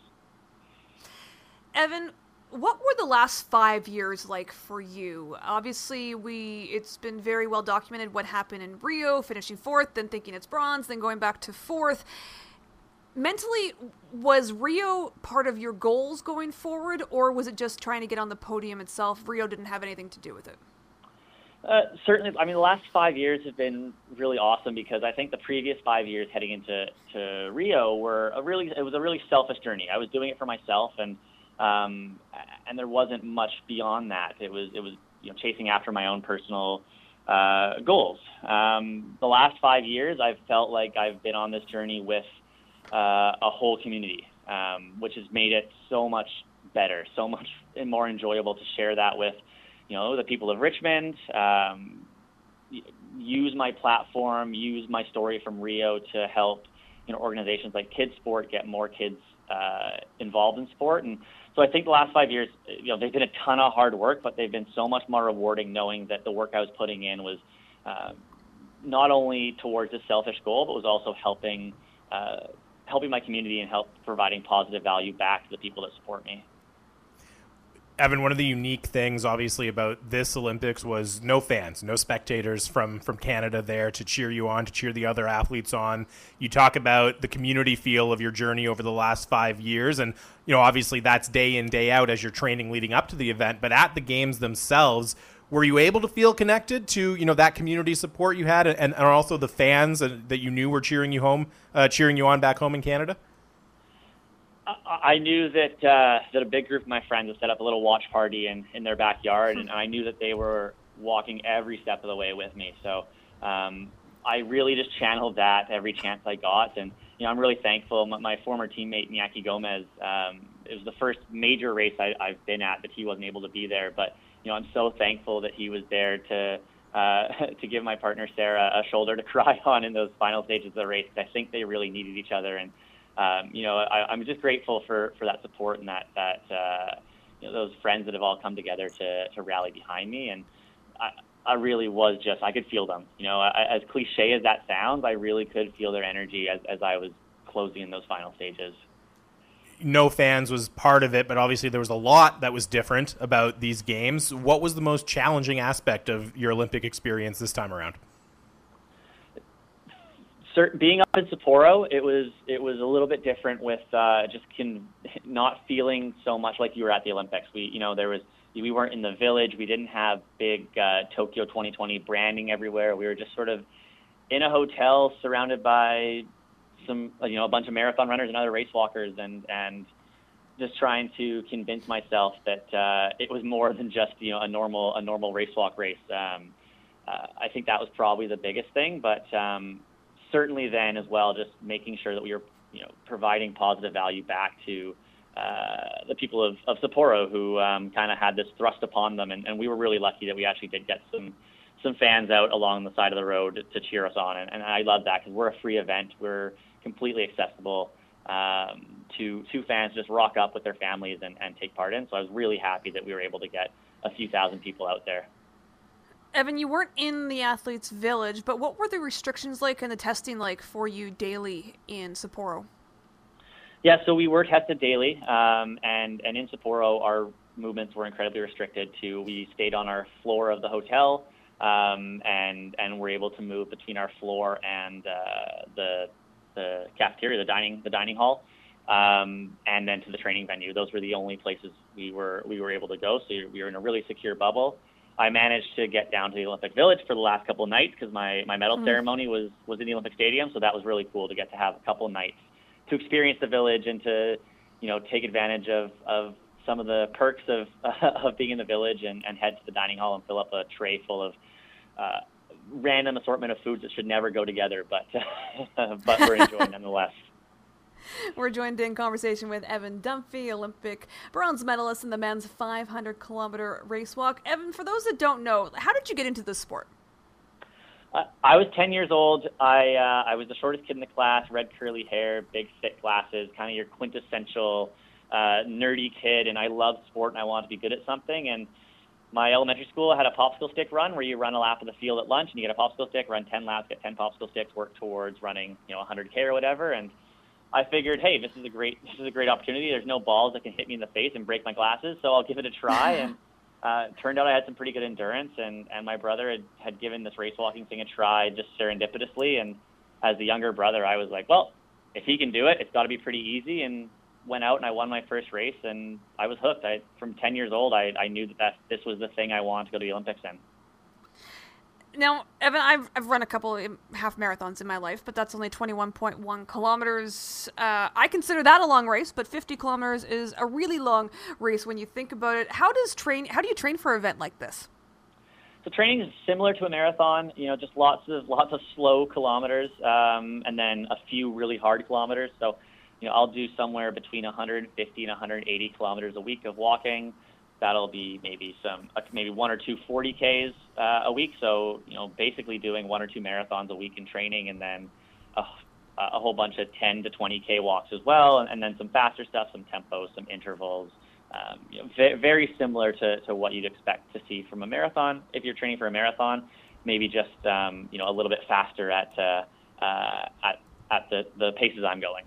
Evan, what were the last five years like for you? Obviously, we it's been very well documented what happened in Rio, finishing fourth, then thinking it's bronze, then going back to fourth. Mentally, was Rio part of your goals going forward, or was it just trying to get on the podium itself? Rio didn't have anything to do with it. Uh, certainly, I mean, the last five years have been really awesome because I think the previous five years heading into to Rio were a really it was a really selfish journey. I was doing it for myself, and um, and there wasn't much beyond that. It was it was you know chasing after my own personal uh, goals. Um, the last five years, I've felt like I've been on this journey with uh, a whole community, um, which has made it so much better, so much (laughs) more enjoyable to share that with you know, the people of Richmond, um, use my platform, use my story from Rio to help, you know, organizations like KidSport get more kids uh, involved in sport. And so I think the last five years, you know, they've been a ton of hard work, but they've been so much more rewarding knowing that the work I was putting in was uh, not only towards a selfish goal, but was also helping uh, helping my community and help providing positive value back to the people that support me. Evan, one of the unique things, obviously, about this Olympics was no fans, no spectators from from Canada there to cheer you on, to cheer the other athletes on. You talk about the community feel of your journey over the last five years, and you know, obviously, that's day in day out as you're training leading up to the event. But at the games themselves, were you able to feel connected to you know that community support you had, and, and also the fans that you knew were cheering you home, uh, cheering you on back home in Canada? I knew that uh, that a big group of my friends had set up a little watch party in, in their backyard, and I knew that they were walking every step of the way with me. So um, I really just channeled that every chance I got, and you know I'm really thankful. My, my former teammate Iñaki Gomez, um, it was the first major race I, I've been at that he wasn't able to be there, but you know I'm so thankful that he was there to. Uh, (laughs) to give my partner Sarah a shoulder to (laughs) cry on in those final stages of the race, I think they really needed each other, and um, you know, I, I'm just grateful for, for that support and that that uh, you know, those friends that have all come together to, to rally behind me. And I, I really was just I could feel them. You know, I, as cliche as that sounds, I really could feel their energy as, as I was closing in those final stages. no fans was part of it, but obviously there was a lot that was different about these games. What was the most challenging aspect of your Olympic experience this time around? Cert- being up in Sapporo, it was it was a little bit different with uh, just can, not feeling so much like you were at the Olympics. We you know there was we weren't in the village. We didn't have big uh, Tokyo 2020 branding everywhere. We were just sort of in a hotel surrounded by some you know a bunch of marathon runners and other race walkers and and just trying to convince myself that uh, it was more than just you know a normal a normal race walk race. Um, uh, I think that was probably the biggest thing, but um, certainly then as well, just making sure that we were you know providing positive value back to uh, the people of, of Sapporo who um, kind of had this thrust upon them, and, and we were really lucky that we actually did get some some fans out along the side of the road to cheer us on, and, and I love that because we're a free event, we're completely accessible um, to to fans just rock up with their families and, and take part in. So I was really happy that we were able to get a few thousand people out there. Evan, you weren't in the athletes' village, but what were the restrictions like and the testing like for you daily in Sapporo? Yeah, so we were tested daily, um, and and in Sapporo, our movements were incredibly restricted. To we stayed on our floor of the hotel, um, and and were able to move between our floor and uh, the the cafeteria, the dining the dining hall, um, and then to the training venue. Those were the only places we were we were able to go. So we were in a really secure bubble. I managed to get down to the Olympic Village for the last couple of nights because my my medal mm-hmm. ceremony was was in the Olympic Stadium, so that was really cool to get to have a couple of nights to experience the village and to you know take advantage of of some of the perks of uh, (laughs) of being in the village and, and head to the dining hall and fill up a tray full of uh, random assortment of foods that should never go together, but (laughs) but we're enjoying (laughs) nonetheless. (laughs) We're joined in conversation with Evan Dunfee, Olympic bronze medalist in the men's 500 kilometer race walk. Evan, for those that don't know, how did you get into this sport? Uh, I was 10 years old. I uh, I was the shortest kid in the class, red curly hair, big thick glasses, kind of your quintessential uh, nerdy kid. And I loved sport and I wanted to be good at something. And my elementary school had a popsicle stick run where you run a lap of the field at lunch and you get a popsicle stick, run 10 laps, get 10 popsicle sticks, work towards running, you know, 100k or whatever. And I figured, hey, this is a great this is a great opportunity. There's no balls that can hit me in the face and break my glasses, so I'll give it a try. (laughs) and uh, turned out I had some pretty good endurance, and and my brother had had given this race walking thing a try just serendipitously. And as the younger brother, I was like, well, if he can do it, it's got to be pretty easy. And went out and I won my first race, and I was hooked. I from 10 years old, I I knew that, that this was the thing I wanted to go to the Olympics in. Now, Evan, I've, I've run a couple half marathons in my life, but that's only 21.1 kilometers. Uh, I consider that a long race, but 50 kilometers is a really long race when you think about it. How does train? How do you train for an event like this? So training is similar to a marathon. You know, just lots of lots of slow kilometers, um, and then a few really hard kilometers. So, you know, I'll do somewhere between 150 and 180 kilometers a week of walking that'll be maybe some maybe one or two 40ks uh, a week. So you know, basically doing one or two marathons a week in training, and then a, a whole bunch of 10 to 20k walks as well, and, and then some faster stuff, some tempos, some intervals. Um, you know, v- very similar to, to what you'd expect to see from a marathon. If you're training for a marathon, maybe just um, you know a little bit faster at uh, uh, at at the, the paces I'm going.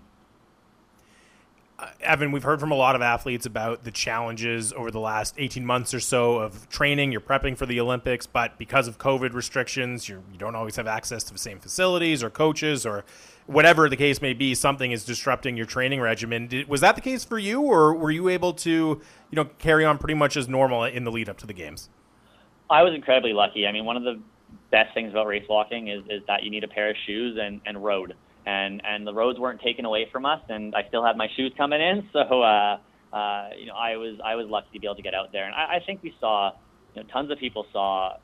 Evan, we've heard from a lot of athletes about the challenges over the last 18 months or so of training. You're prepping for the Olympics, but because of COVID restrictions, you're, you do not always have access to the same facilities or coaches or whatever the case may be. Something is disrupting your training regimen. Did, was that the case for you, or were you able to, you know, carry on pretty much as normal in the lead up to the games? I was incredibly lucky. I mean, one of the best things about race walking is, is that you need a pair of shoes and, and road and and the roads weren't taken away from us, and I still had my shoes coming in. (laughs) So uh, uh, you know, I was I was lucky to be able to get out there, and I, I think we saw, you know, tons of people saw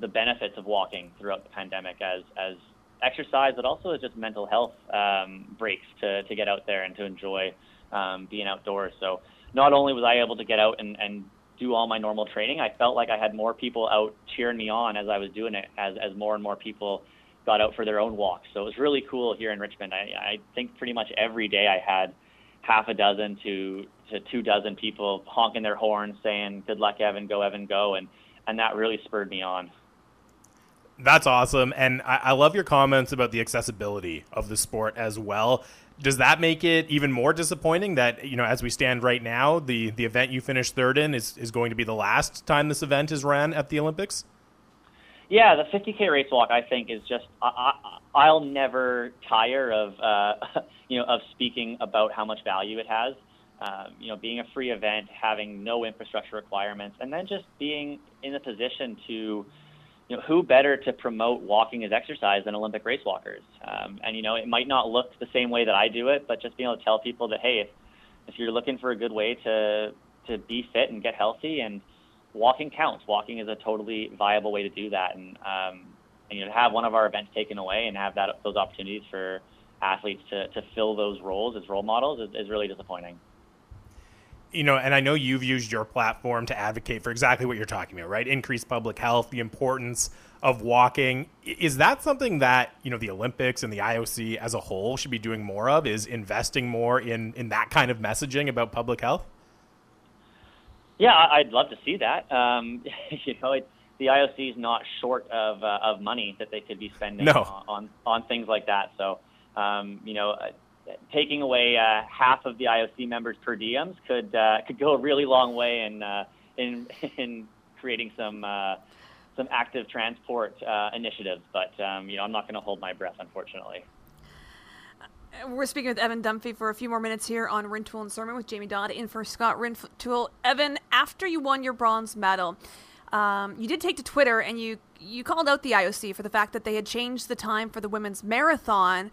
the benefits of walking throughout the pandemic as as exercise, but also as just mental health um, breaks to to get out there and to enjoy um, being outdoors. So not only was I able to get out and and do all my normal training, I felt like I had more people out cheering me on as I was doing it, as as more and more people got out for their own walks. So it was really cool here in Richmond. I, I think pretty much every day I had half a dozen to to two dozen people honking their horns, saying "Good luck, Evan! Go, Evan! Go!" and and that really spurred me on. That's awesome, and I, I love your comments about the accessibility of the sport as well. Does that make it even more disappointing that you know, as we stand right now, the the event you finished third in is is going to be the last time this event is ran at the Olympics? Yeah, the 50k race walk I think is just I, I, will never tire of uh, (laughs) you know of speaking about how much value it has. Um, you know, being a free event, having no infrastructure requirements, and then just being in a position to, you know, who better to promote walking as exercise than Olympic race walkers? Um, and you know, it might not look the same way that I do it, but just being able to tell people that hey, if if you're looking for a good way to to be fit and get healthy and walking counts. Walking is a totally viable way to do that, and, um, and you know, to have one of our events taken away and have that those opportunities for athletes to, to fill those roles as role models is, is really disappointing. You know, and I know you've used your platform to advocate for exactly what you're talking about, right? Increased public health, the importance of walking. Is that something that, you know, the Olympics and the IOC as a whole should be doing more of? Is investing more in in that kind of messaging about public health? Yeah, I'd love to see that. Um, (laughs) you know, it, the IOC is not short of uh, of money that they could be spending no. on, on, on things like that. So, um, you know, uh, taking away uh, half of the IOC members per diems could uh, could go a really long way in uh, in (laughs) in creating some uh, some active transport uh, initiatives. But um, you know, I'm not going to hold my breath, unfortunately. We're speaking with Evan Dunfee for a few more minutes here on Rintoul and Surman with Jamie Dodd in for Scott Rintoul. Evan, after you won your bronze medal, um, you did take to Twitter and you you called out the IOC for the fact that they had changed the time for the women's marathon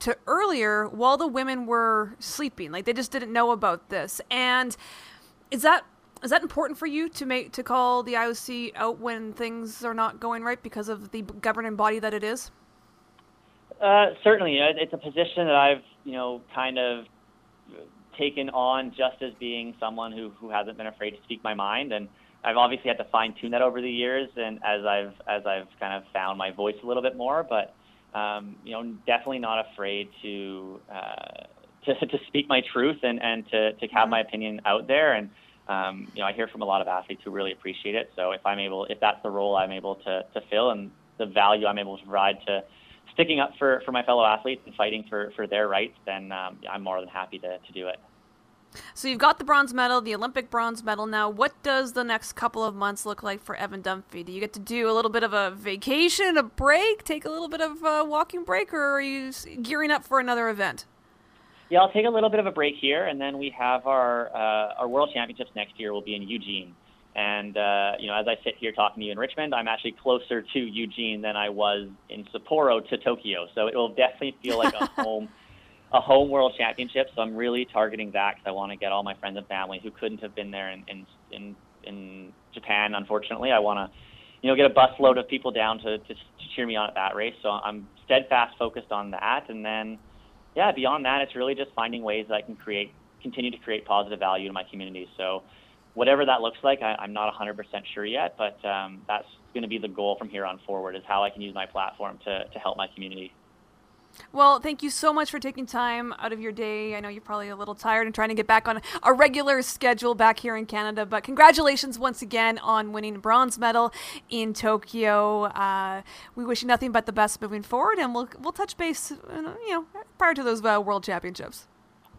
to earlier while the women were sleeping. Like they just didn't know about this. And is that is that important for you to make to call the IOC out when things are not going right because of the governing body that it is? Uh, certainly, it's a position that I've you know kind of taken on just as being someone who who hasn't been afraid to speak my mind and I've obviously had to fine tune that over the years, and as I've as I've kind of found my voice a little bit more, but um, you know, definitely not afraid to uh, (laughs) to, to speak my truth and and to to have my opinion out there. And um, you know, I hear from a lot of athletes who really appreciate it. So if I'm able, if that's the role I'm able to to fill, and the value I'm able to provide to sticking up for for my fellow athletes and fighting for for their rights, then um, I'm more than happy to to do it. So you've got the bronze medal, the Olympic bronze medal. Now, what does the next couple of months look like for Evan Dunfee? Do you get to do a little bit of a vacation, a break, take a little bit of a walking break, or are you gearing up for another event? Yeah, I'll take a little bit of a break here, and then we have our uh, our World Championships next year. will be in Eugene, and uh, you know, as I sit here talking to you in Richmond, I'm actually closer to Eugene than I was in Sapporo to Tokyo. So it will definitely feel like a (laughs) home a home world championship. So I'm really targeting that because I want to get all my friends and family who couldn't have been there in in in, in Japan. Unfortunately, I want to you know get a busload of people down to, to to cheer me on at that race. So I'm steadfast focused on that, and then yeah, beyond that, it's really just finding ways that I can create continue to create positive value in my community. So whatever that looks like, I, I'm not 100% sure yet, but um, that's going to be the goal from here on forward is how I can use my platform to, to help my community. Well, thank you so much for taking time out of your day. I know you're probably a little tired and trying to get back on a regular schedule back here in Canada, but congratulations once again on winning a bronze medal in Tokyo. Uh, we wish you nothing but the best moving forward, and we'll we'll touch base, you know, prior to those uh, World Championships.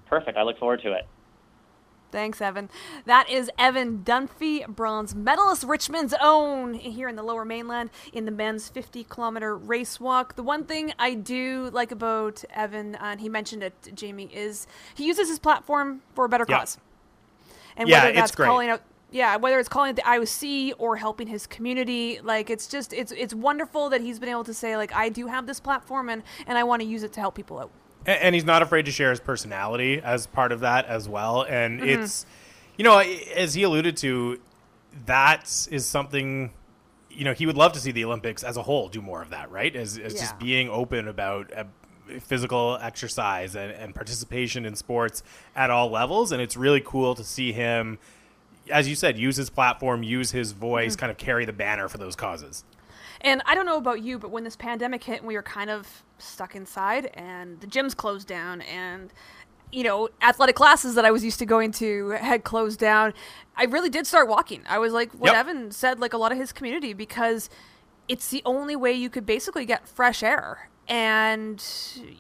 Perfect. I look forward to it. Thanks, Evan. That is Evan Dunfee, bronze medalist, Richmond's own here in the lower mainland in the men's 50 kilometer race walk. The one thing I do like about Evan, uh, and he mentioned it, Jamie, is he uses his platform for a better yeah. cause. And yeah, whether that's calling out yeah, whether it's calling it the IOC or helping his community, like it's just it's it's wonderful that he's been able to say like I do have this platform and and I want to use it to help people out and, and he's not afraid to share his personality as part of that as well. And mm-hmm. it's, you know, as he alluded to, that is something you know he would love to see the Olympics as a whole do more of that, right? As, as yeah. just being open about uh, physical exercise and, and, participation in sports at all levels, and it's really cool to see him, as you said, use his platform, use his voice, mm-hmm. kind of carry the banner for those causes. And I don't know about you, but when this pandemic hit and we were kind of stuck inside and the gyms closed down and you know, athletic classes that I was used to going to had closed down. I really did start walking. I was like what yep. Evan said, like a lot of his community, because it's the only way you could basically get fresh air and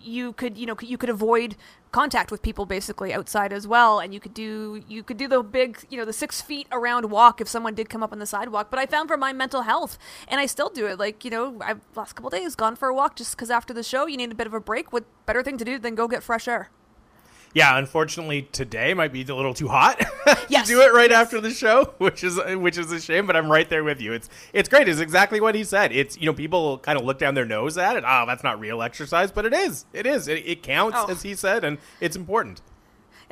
you could you know you could avoid contact with people basically outside as well and you could do you could do the big you know the six feet around walk if someone did come up on the sidewalk. But i found for my mental health and i still do it. Like you know i've last couple days gone for a walk just because after the show you need a bit of a break what better thing to do than go get fresh air yeah, unfortunately today might be a little too hot (laughs) yes. to do it right yes. after the show, (laughs) which is which is a shame. But I'm right there with you. It's it's great. It's exactly what he said. It's you know people kind of look down their nose at it. Oh, that's not real exercise, but it is. It is. It, it counts oh. as he said, and it's important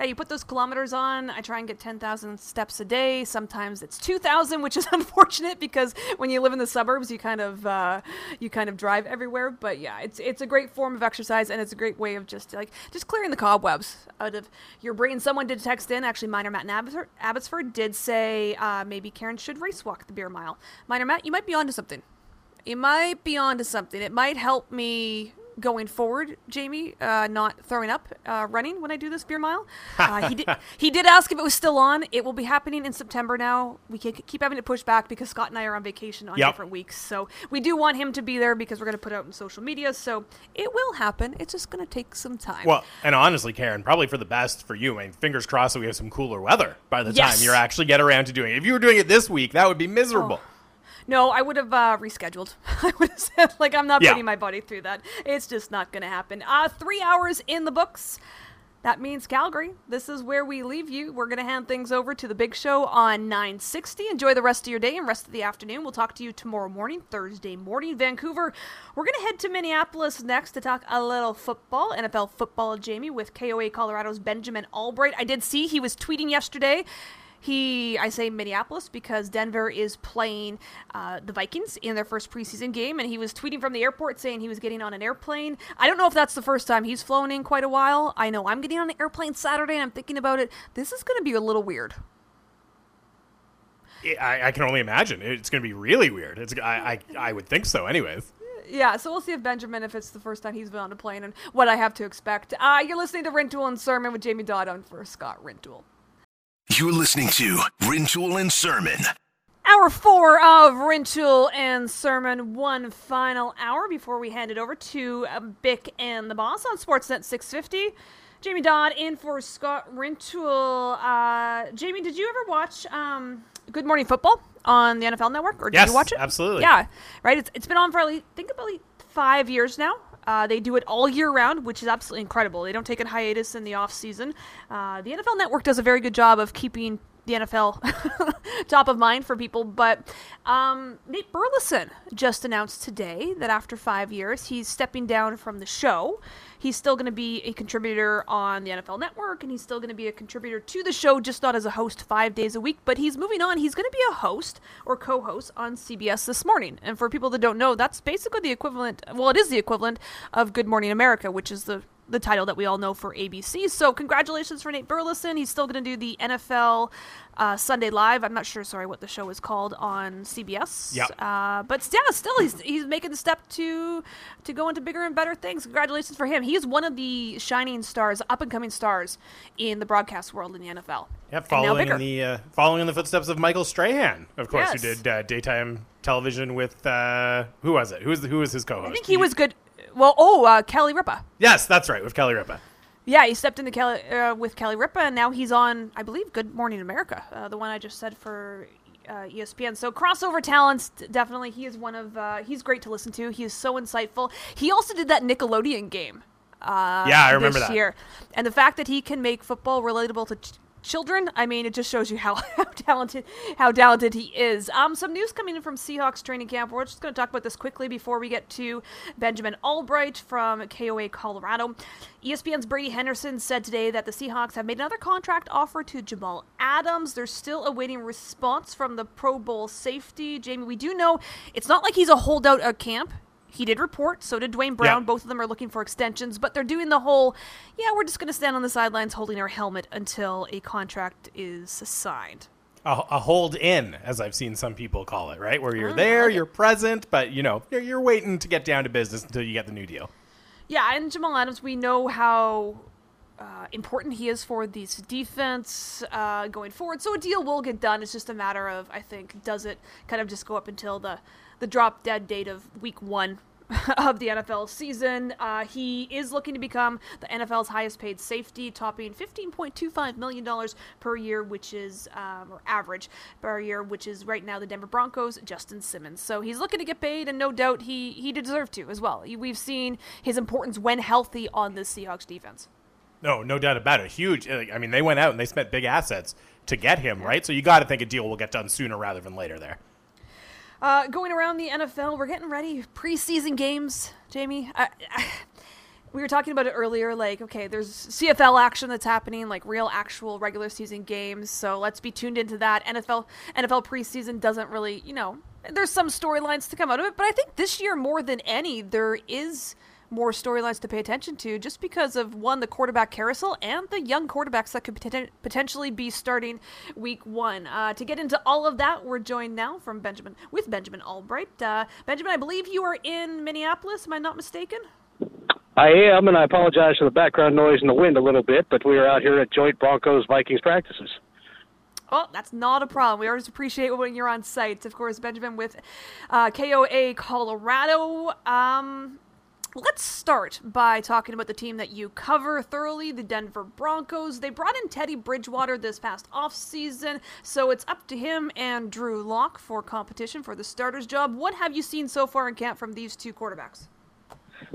yeah, you put those kilometers on. I try and get 10,000 steps a day. Sometimes it's 2,000, which is (laughs) unfortunate because when you live in the suburbs, you kind of uh, you kind of drive everywhere. But yeah, it's it's a great form of exercise and it's a great way of just like just clearing the cobwebs out of your brain. Someone did text in. Actually, Minor Matt in Abbotsford, did say uh, maybe Karen should race walk the beer mile. Minor Matt, you might be onto something. You might be onto something. It might help me going forward, Jamie, uh, not throwing up uh, running when I do this beer mile. (laughs) Uh, he did he did ask if it was still on. It will be happening in September now. We can keep having to push back because Scott and I are on vacation on yep. different weeks. So we do want him to be there because we're going to put out in social media. So it will happen. It's just going to take some time. Well, and honestly, Karen, probably for the best for you. I mean, fingers crossed that we have some cooler weather by the yes. time you actually get around to doing it. If you were doing it this week, that would be miserable. Oh. No, I would have uh, rescheduled. (laughs) I would have said, like, I'm not yeah. putting my body through that. It's just not going to happen. Uh, three hours in the books. That means Calgary. This is where we leave you. We're going to hand things over to the big show on 960. Enjoy the rest of your day and rest of the afternoon. We'll talk to you tomorrow morning, Thursday morning, Vancouver. We're going to head to Minneapolis next to talk a little football, NFL football, Jamie, with KOA Colorado's Benjamin Allbright. I did see he was tweeting yesterday he, I say Minneapolis because Denver is playing uh, the Vikings in their first preseason game, and he was tweeting from the airport saying he was getting on an airplane. I don't know if that's the first time he's flown in quite a while. I know I'm getting on an airplane Saturday, and I'm thinking about it. This is going to be a little weird. I, I, can only imagine. It's going to be really weird. It's I, I, I would think so, anyways. Yeah, so we'll see if Benjamin, if it's the first time he's been on a plane, and what I have to expect. Uh, you're listening to Rintoul and Surman with Jamie Dodd on for Scott Rintoul. You're listening to Rintoul and Surman. Hour four of Rintoul and Surman, one final hour before we hand it over to uh, Bick and the Boss on Sportsnet 650. Jamie Dodd in for Scott Rintoul. Uh, Jamie, did you ever watch um, Good Morning Football on the NFL Network, or did yes, you watch it? absolutely. Yeah, right. It's, it's been on for I think about like five years now. Uh, they do it all year round, which is absolutely incredible. They don't take a hiatus in the off season. Uh, the NFL Network does a very good job of keeping the NFL (laughs) top of mind for people. But um, Nate Burleson just announced today that after five years, he's stepping down from the show. He's still going to be a contributor on the NFL Network, and he's still going to be a contributor to the show, just not as a host five days a week. But he's moving on. He's going to be a host or co host on CBS this morning. And for people that don't know, that's basically the equivalent, well, it is the equivalent of Good Morning America, which is the the title that we all know for ABC. So congratulations for Nate Burleson. He's still going to do the NFL uh, Sunday Live. I'm not sure, sorry, what the show is called on CBS. Yeah. Uh, but yeah, still, he's he's making the step to to go into bigger and better things. Congratulations for him. He's one of the shining stars, up and coming stars in the broadcast world in the NFL. Yeah, following in the uh, following in the footsteps of Michael Strahan, of course, Yes. who did uh, daytime television with uh, who was it? Who was the, who was his co-host? I think he was good. Well, oh, uh, Kelly Ripa. Yes, that's right, with Kelly Ripa. Yeah, he stepped into Kelly uh, with Kelly Ripa, and now he's on, I believe, Good Morning America, uh, the one I just said for uh, ESPN. So crossover talents, definitely. He is one of. Uh, he's great to listen to. He is so insightful. He also did that Nickelodeon game. Uh, Yeah, I remember this that. year, and the fact that he can make football relatable to. Ch- Children, I mean, it just shows you how, (laughs) how talented how talented he is. Um, some news coming in from Seahawks training camp. We're just going to talk about this quickly before we get to Benjamin Allbright from KOA Colorado. ESPN's Brady Henderson said today that the Seahawks have made another contract offer to Jamal Adams. They're still awaiting response from the Pro Bowl safety. Jamie, we do know it's not like he's a holdout at camp. He did report, so did Duane Brown. Yeah. Both of them are looking for extensions, but they're doing the whole, yeah, we're just going to stand on the sidelines holding our helmet until a contract is signed. A, a hold in, as I've seen some people call it, right? Where Mm, you're there, you're present, but you know you're, you're waiting to get down to business until you get the new deal. Yeah, and Jamal Adams, we know how uh, important he is for this defense uh, going forward. So a deal will get done. It's just a matter of, I think, does it kind of just go up until the the drop dead date of week one (laughs) of the NFL season? Uh, he is looking to become the NFL's highest paid safety, topping $15.25 million per year, which is, um, or average per year, which is right now the Denver Broncos, Justin Simmons. So he's looking to get paid, and no doubt he, he deserved to as well. We've seen his importance when healthy on the Seahawks defense. No, no doubt about it. Huge. uh, I mean, they went out and they spent big assets to get him, right? So you got to think a deal will get done sooner rather than later there. Uh, going around the NFL, we're getting ready. Preseason games, Jamie. I, I, we were talking about it earlier. Like, okay, there's CFL action that's happening, like real, actual regular season games. So let's be tuned into that. NFL NFL preseason doesn't really, you know, there's some storylines to come out of it, but I think this year more than any, there is more storylines to pay attention to just because of one the quarterback carousel and the young quarterbacks that could poten- potentially be starting week one uh, to get into all of that we're joined now from benjamin with benjamin allbright uh, benjamin i believe you are in minneapolis am i not mistaken I am, and I apologize for the background noise and the wind a little bit, but we are out here at joint Broncos Vikings practices. Oh, that's not a problem. We always appreciate when you're on site. Of course, Benjamin with uh, KOA Colorado. Um, let's start by talking about the team that you cover thoroughly, the Denver Broncos. They brought in Teddy Bridgewater this past offseason, so it's up to him and Drew Lock for competition for the starter's job. What have you seen so far in camp from these two quarterbacks?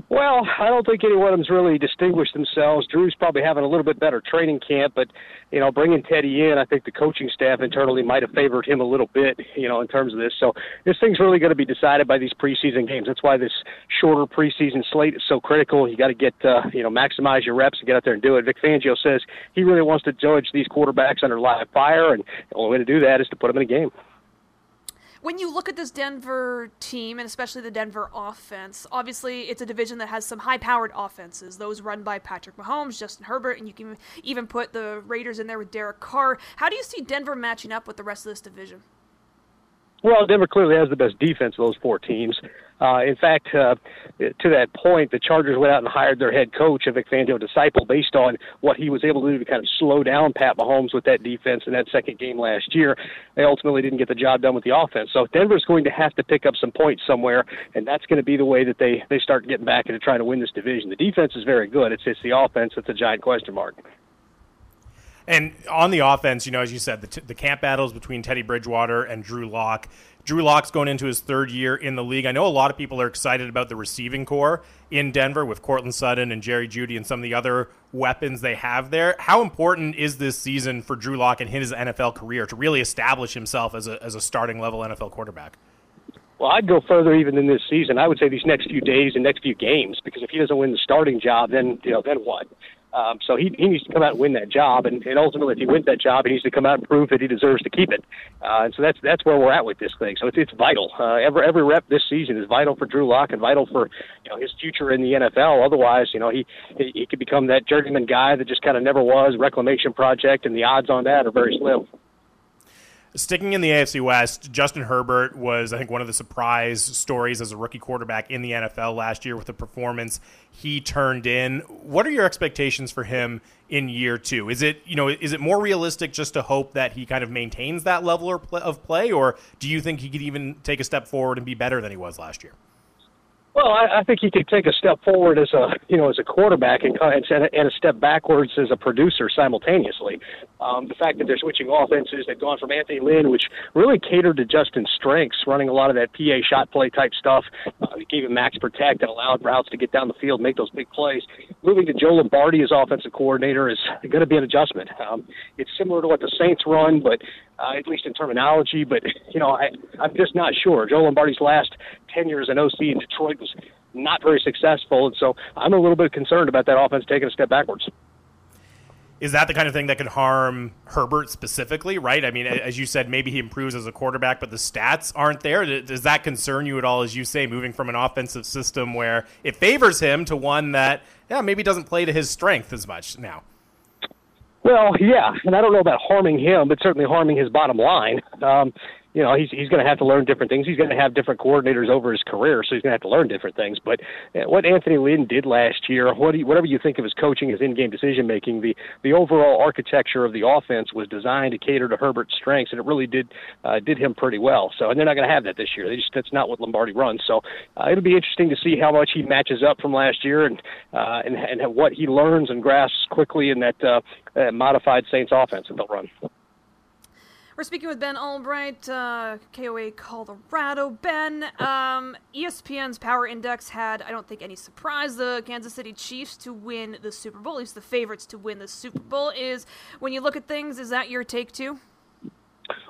Well, I don't think any one of them's really distinguished themselves. Drew's probably having a little bit better training camp, but you know, bringing Teddy in, I think the coaching staff internally might have favored him a little bit, you know, in terms of this. So this thing's really going to be decided by these preseason games. That's why this shorter preseason slate is so critical. You got to get, uh, you know, maximize your reps and get out there and do it. Vic Fangio says he really wants to judge these quarterbacks under live fire, and the only way to do that is to put them in a game when you look at this Denver team, and especially the Denver offense, obviously it's a division that has some high powered offenses, those run by Patrick Mahomes, Justin Herbert, and you can even put the Raiders in there with Derek Carr. How do you see Denver matching up with the rest of this division? Well, Denver clearly has the best defense of those four teams. Uh, in fact, uh, to that point, the Chargers went out and hired their head coach, a Vic Fangio disciple, based on what he was able to do to kind of slow down Pat Mahomes with that defense in that second game last year. They ultimately didn't get the job done with the offense. So Denver's going to have to pick up some points somewhere, and that's going to be the way that they they start getting back into trying to win this division. The defense is very good. It's it's the offense that's a giant question mark. And on the offense, you know, as you said, the, t- the camp battles between Teddy Bridgewater and Drew Lock. Drew Lock's going into his third year in the league. I know a lot of people are excited about the receiving corps in Denver with Courtland Sutton and Jerry Jeudy and some of the other weapons they have there. How important is this season for Drew Lock and his NFL career to really establish himself as a, as a starting level NFL quarterback? Well, I'd go further even than this season. I would say these next few days and next few games, because if he doesn't win the starting job, then you know, then what? Um, so he, he needs to come out and win that job, and, and ultimately, if he wins that job, he needs to come out and prove that he deserves to keep it. Uh, and so that's that's where we're at with this thing. So it's it's vital. Uh, every every rep this season is vital for Drew Lock and vital for you know his future in the NFL. Otherwise, you know he he, he could become that journeyman guy that just kind of never was reclamation project, and the odds on that are very slim. Sticking in the AFC West, Justin Herbert was, I think, one of the surprise stories as a rookie quarterback in the NFL last year with the performance he turned in. What are your expectations for him in year two? Is it, you know, is it more realistic just to hope that he kind of maintains that level of play, or do you think he could even take a step forward and be better than he was last year? Well, I, I think he could take a step forward as a you know as a quarterback and and and a step backwards as a producer simultaneously. Um, the fact that they're switching offenses, they've gone from Anthony Lynn, which really catered to Justin's strengths, running a lot of that PA shot play type stuff. Uh, they gave him max protect and allowed routes to get down the field, make those big plays. Moving to Joe Lombardi as offensive coordinator is going to be an adjustment. Um, it's similar to what the Saints run, but uh, at least in terminology. But (laughs) you know, I, I'm just not sure. Joe Lombardi's last ten years in OC in Detroit was not very successful, and so I'm a little bit concerned about that offense taking a step backwards. Is that the kind of thing that could harm Herbert specifically, right? I mean, as you said, maybe he improves as a quarterback, but the stats aren't there. Does that concern you at all, as you say, moving from an offensive system where it favors him to one that, yeah, maybe doesn't play to his strength as much now? Well, yeah, and I don't know about harming him, but certainly harming his bottom line. Um, you know, he's he's going to have to learn different things. He's going to have different coordinators over his career, so he's going to have to learn different things. But uh, what Anthony Lynn did last year, what you, whatever you think of his coaching, his in-game decision making, the the overall architecture of the offense was designed to cater to Herbert's strengths, and it really did uh, did him pretty well. So, and they're not going to have that this year. They just that's not what Lombardi runs. So, uh, it'll be interesting to see how much he matches up from last year, and uh, and and what he learns and grasps quickly in that uh, uh, modified Saints offense that they'll run. We're speaking with Ben Allbright, uh, KOA Colorado. Ben, um, ESPN's Power Index had, I don't think, any surprise the Kansas City Chiefs to win the Super Bowl, at least the favorites to win the Super Bowl. Is when you look at things, is that your take too?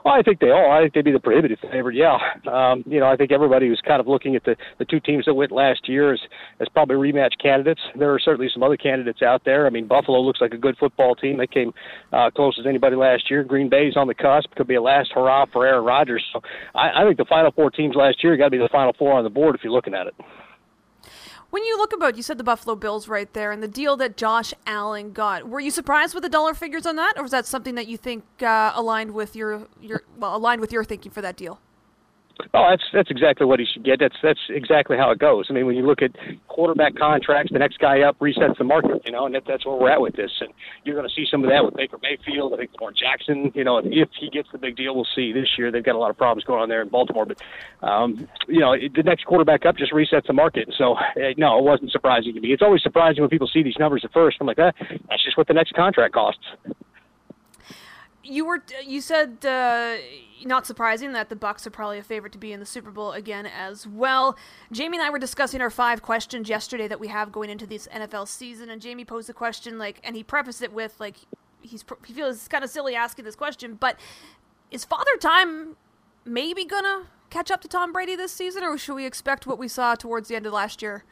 Well, I think they all. I think they'd be the prohibitive favorite. Yeah, um, you know, I think everybody was kind of looking at the the two teams that went last year as as probably rematch candidates. There are certainly some other candidates out there. I mean, Buffalo looks like a good football team. They came uh, close as anybody last year. Green Bay's on the cusp. Could be a last hurrah for Aaron Rodgers. So I, I think the final four teams last year got to be the final four on the board if you're looking at it. When you look about, you said the Buffalo Bills right there, and the deal that Josh Allen got. Were you surprised with the dollar figures on that, or was that something that you think uh, aligned with your your well aligned with your thinking for that deal? Oh, that's that's exactly what he should get. That's that's exactly how it goes. I mean, when you look at quarterback contracts, the next guy up resets the market, you know, and that, that's where we're at with this. And you're going to see some of that with Baker Mayfield. I think Lamar Jackson, you know, if he gets the big deal, we'll see. This year, they've got a lot of problems going on there in Baltimore, but um, you know, the next quarterback up just resets the market. So no, it wasn't surprising to me. It's always surprising when people see these numbers at first. I'm like, ah, that's just what the next contract costs you were you said uh, not surprising that the Bucs are probably a favorite to be in the Super Bowl again as well. Jamie and I were discussing our five questions yesterday that we have going into this NFL season, and Jamie posed a question like, and he prefaced it with like, he's he feels kind of silly asking this question, but is Father Time maybe gonna catch up to Tom Brady this season, or should we expect what we saw towards the end of last year?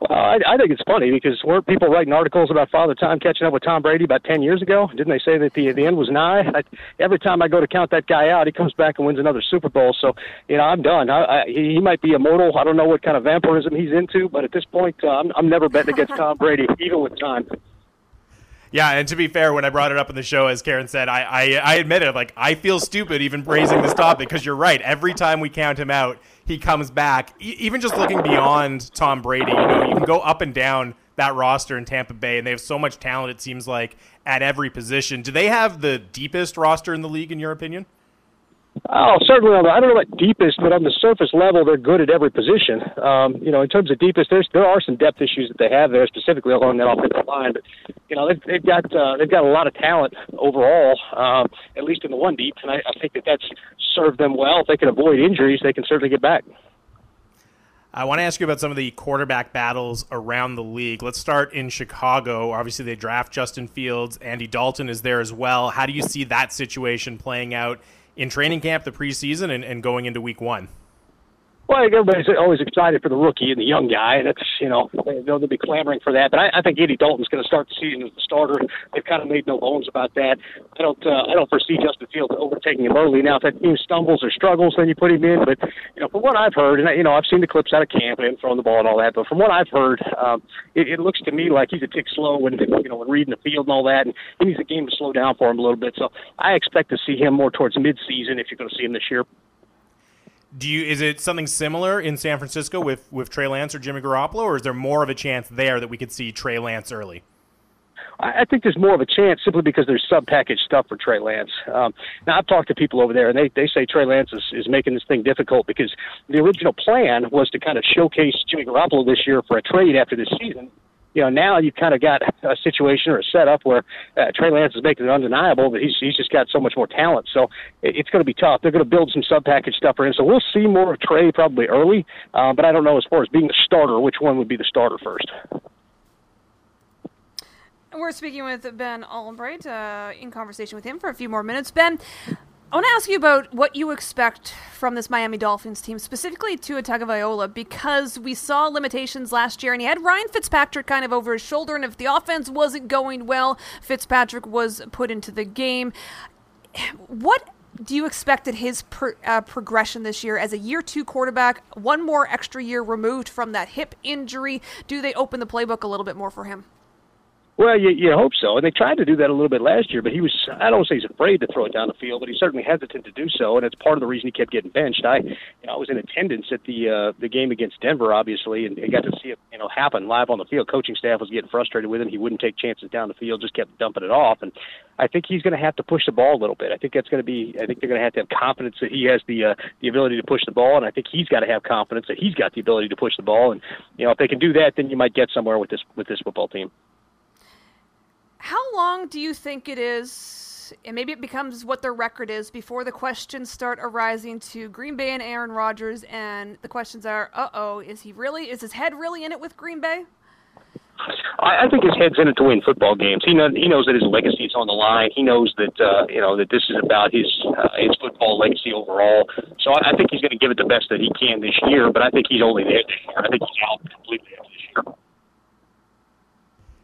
Well, I, I think it's funny because weren't people writing articles about Father Time catching up with Tom Brady about ten years ago? Didn't they say that the the end was nigh? I, every time I go to count that guy out, he comes back and wins another Super Bowl. So, you know, I'm done. I, I, he, might be immortal. I don't know what kind of vampirism he's into, but at this point, uh, I'm, I'm never betting against Tom Brady, (laughs) even with time. Yeah, and to be fair, when I brought it up in the show, as Karen said, I I, I admit it. like I feel stupid even raising this topic because you're right. Every time we count him out, he comes back. E- even just looking beyond Tom Brady, you know, you can go up and down that roster in Tampa Bay, and they have so much talent. It seems like at every position. Do they have the deepest roster in the league, in your opinion? Oh, certainly on the, I don't know about deepest, but on the surface level, they're good at every position. Um, you know, in terms of deepest, there's there are some depth issues that they have there, specifically along that offensive line. But you know, they've, they've got uh, they've got a lot of talent overall, um, at least in the one deep, and I, I think that that's served them well. If they can avoid injuries, they can certainly get back. I want to ask you about some of the quarterback battles around the league. Let's start in Chicago. Obviously, they draft Justin Fields. Andy Dalton is there as well. How do you see that situation playing out in training camp, the preseason, and, and going into week one? Well, everybody's always excited for the rookie and the young guy, and it's you know they'll, they'll be clamoring for that. But I, I think Andy Dalton's going to start the season as the starter. They've kind of made no bones about that. I don't uh, I don't foresee Justin Fields overtaking him early. Now, if that team stumbles or struggles, then you put him in. But you know, from what I've heard, and you know, I've seen the clips out of camp and throwing the ball and all that. But from what I've heard, um, it, it looks to me like he's a tick slow when you know when reading the field and all that, and he needs a game to slow down for him a little bit. So I expect to see him more towards mid-season if you're going to see him this year. Do you is it something similar in San Francisco with with Trey Lance or Jimmy Garoppolo, or is there more of a chance there that we could see Trey Lance early? I think there's more of a chance simply because there's sub package stuff for Trey Lance. Um, now I've talked to people over there, and they they say Trey Lance is, is making this thing difficult because the original plan was to kind of showcase Jimmy Garoppolo this year for a trade after this season, you know, now you've kind of got a situation or a setup where uh, Trey Lance is making it undeniable that he's he's just got so much more talent. So it, it's going to be tough. They're going to build some sub package stuff for him. So we'll see more of Trey probably early, uh, but I don't know as far as being the starter, which one would be the starter first. We're speaking with Ben Allbright uh, in conversation with him for a few more minutes. Ben, I want to ask you about what you expect from this Miami Dolphins team, specifically Tua Tagovailoa, because we saw limitations last year, and he had Ryan Fitzpatrick kind of over his shoulder, and if the offense wasn't going well, Fitzpatrick was put into the game. What do you expect at his uh, progression this year as a year two quarterback, one more extra year removed from that hip injury? Do they open the playbook a little bit more for him? Well, you, you hope so, and they tried to do that a little bit last year, but he was—I don't say he's afraid to throw it down the field, but he's certainly hesitant to do so, and it's part of the reason he kept getting benched. I, you know, I was in attendance at the uh, the game against Denver, obviously, and, and got to see it, you know, happen live on the field. Coaching staff was getting frustrated with him; he wouldn't take chances down the field, just kept dumping it off, and I think he's going to have to push the ball a little bit. I think that's going to be. I think they're going to have to have confidence that he has the uh, the ability to push the ball, and I think he's got to have confidence that he's got the ability to push the ball. And you know, if they can do that, then you might get somewhere with this with this football team. How long do you think it is, and maybe it becomes what their record is, before the questions start arising to Green Bay and Aaron Rodgers, and the questions are, uh oh, is he really, is his head really in it with Green Bay? I, think his head's in it to win football games. He knows he knows that his legacy is on the line. He knows that uh, you know that this is about his uh, his football legacy overall. So I, I think he's going to give it the best that he can this year. But I think he's only there this year. I think he's out completely this year.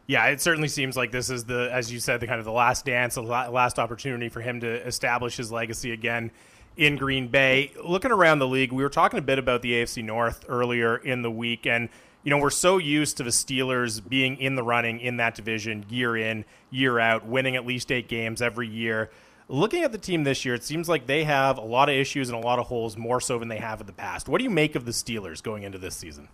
Yeah, it certainly seems like this is the, as you said, the kind of the last dance, the last opportunity for him to establish his legacy again in Green Bay. Looking around the league, we were talking a bit about the AFC North earlier in the week, and you know we're so used to the Steelers being in the running in that division year in, year out, winning at least eight games every year. Looking at the team this year, it seems like they have a lot of issues and a lot of holes, more so than they have in the past. What do you make of the Steelers going into this season?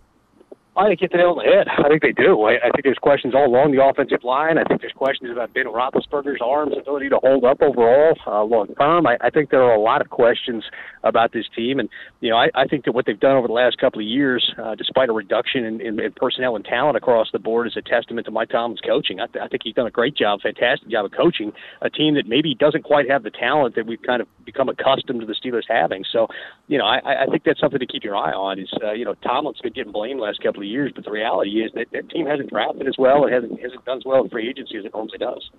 I think hit the nail on the head. I think they do. I, I think there's questions all along the offensive line. I think there's questions about Ben Roethlisberger's arms ability to hold up overall uh, long term. I, I think there are a lot of questions about this team, and you know, I, I think that what they've done over the last couple of years, uh, despite a reduction in, in, in personnel and talent across the board, is a testament to Mike Tomlin's coaching. I, th- I think he's done a great job, fantastic job of coaching a team that maybe doesn't quite have the talent that we've kind of become accustomed to the Steelers having. So, you know, I, I think that's something to keep your eye on. Is uh, you know, Tomlin's been getting blamed last couple years, but the reality is that that team hasn't drafted as well. It hasn't hasn't done as well in free agency as it normally does.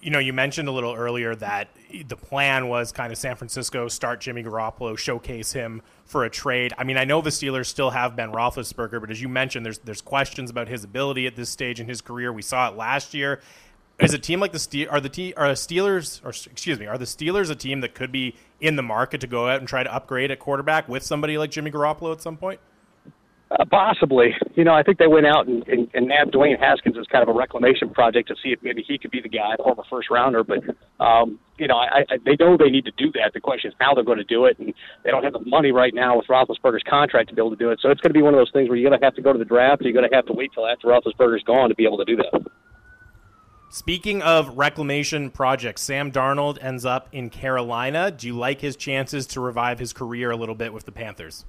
You know, you mentioned a little earlier that the plan was kind of San Francisco start Jimmy Garoppolo, showcase him for a trade. I mean, I know the Steelers still have Ben Roethlisberger, but as you mentioned, there's there's questions about his ability at this stage in his career. We saw it last year. Is a team like the Steel are the te- are the Steelers or excuse me are the Steelers a team that could be in the market to go out and try to upgrade at quarterback with somebody like Jimmy Garoppolo at some point? Uh, possibly. You know, I think they went out and, and, and nabbed Dwayne Haskins as kind of a reclamation project to see if maybe he could be the guy, former first rounder. But, um, you know, I, I, they know they need to do that. The question is how they're going to do it. And they don't have the money right now with Roethlisberger's contract to be able to do it. So it's going to be one of those things where you're going to have to go to the draft. Or you're going to have to wait till after Roethlisberger's gone to be able to do that. Speaking of reclamation projects, Sam Darnold ends up in Carolina. Do you like his chances to revive his career a little bit with the Panthers?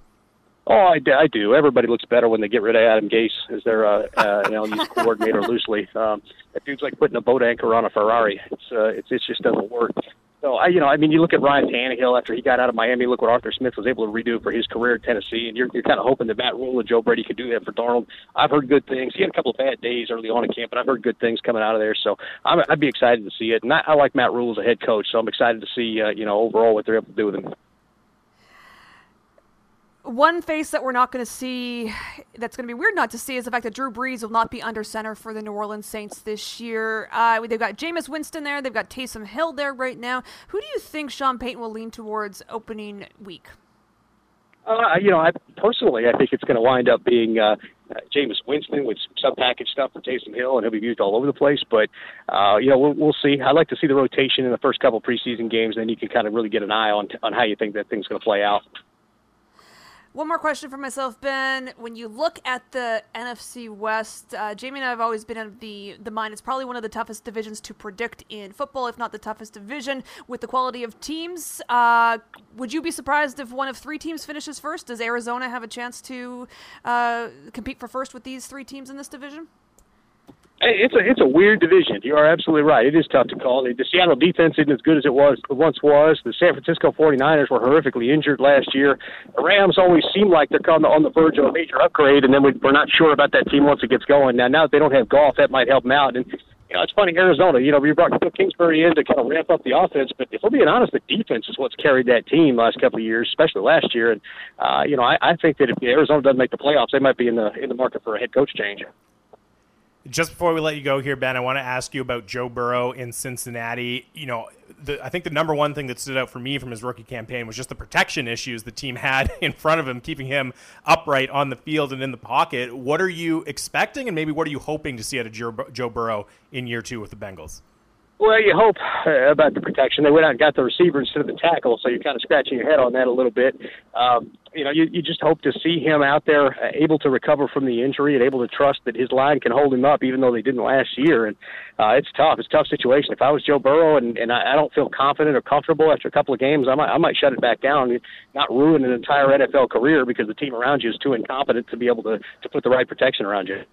Oh, I, I do. Everybody looks better when they get rid of Adam Gase as their, uh, uh, you know, use (laughs) coordinator loosely. Um, that dude's like putting a boat anchor on a Ferrari. It's, uh, it's, it just doesn't work. So I, you know, I mean, you look at Ryan Tannehill after he got out of Miami. Look what Arthur Smith was able to redo for his career at Tennessee, and you're, you're kind of hoping that Matt Rhule and Joe Brady could do that for Darnold. I've heard good things. He had a couple of bad days early on in camp, but I've heard good things coming out of there. So I'm, I'd be excited to see it. And I, I like Matt Rhule as a head coach, so I'm excited to see, uh, you know, overall what they're able to do with him one face that we're not going to see that's going to be weird not to see is the fact that Drew Brees will not be under center for the New Orleans Saints this year. Uh, they've got Jameis Winston there. They've got Taysom Hill there right now. Who do you think Sean Payton will lean towards opening week? Uh, you know, I personally, I think it's going to wind up being uh, Jameis Winston with some sub-package stuff for Taysom Hill, and he'll be used all over the place. But uh, you know, we'll, we'll see. I like to see the rotation in the first couple preseason games, and then you can kind of really get an eye on on how you think that thing's going to play out. One more question for myself, Ben. When you look at the NFC West, uh, Jamie and I have always been of the the mind it's probably one of the toughest divisions to predict in football, if not the toughest division with the quality of teams. Uh, would you be surprised if one of three teams finishes first? Does Arizona have a chance to uh, compete for first with these three teams in this division? It's a it's a weird division. You are absolutely right. It is tough to call. The Seattle defense isn't as good as it was once was. The San Francisco 49ers were horrifically injured last year. The Rams always seem like they're on the, on the verge of a major upgrade, and then we're not sure about that team once it gets going. Now, now that they don't have Goff, that might help them out. And you know, it's funny, Arizona. You know, we brought Kingsbury in to kind of ramp up the offense, but if we're being honest, the defense is what's carried that team last couple of years, especially last year. And uh, you know, I, I think that if Arizona doesn't make the playoffs, they might be in the in the market for a head coach change. Just before we let you go here, Ben, I want to ask you about Joe Burrow in Cincinnati. You know, the, I think the number one thing that stood out for me from his rookie campaign was just the protection issues the team (laughs) had in front of him, keeping him upright on the field and in the pocket. What are you expecting, and maybe what are you hoping to see out of Joe, Joe Burrow in year two with the Bengals? Well, you hope uh, about the protection. They went out and got the receiver instead of the tackle, so you're kind of scratching your head on that a little bit. Um, you know, you, you just hope to see him out there uh, able to recover from the injury and able to trust that his line can hold him up, even though they didn't last year. And uh, it's tough. It's a tough situation. If I was Joe Burrow and, and I, I don't feel confident or comfortable after a couple of games, I might I might shut it back down, not ruin an entire NFL career because the team around you is too incompetent to be able to to put the right protection around you.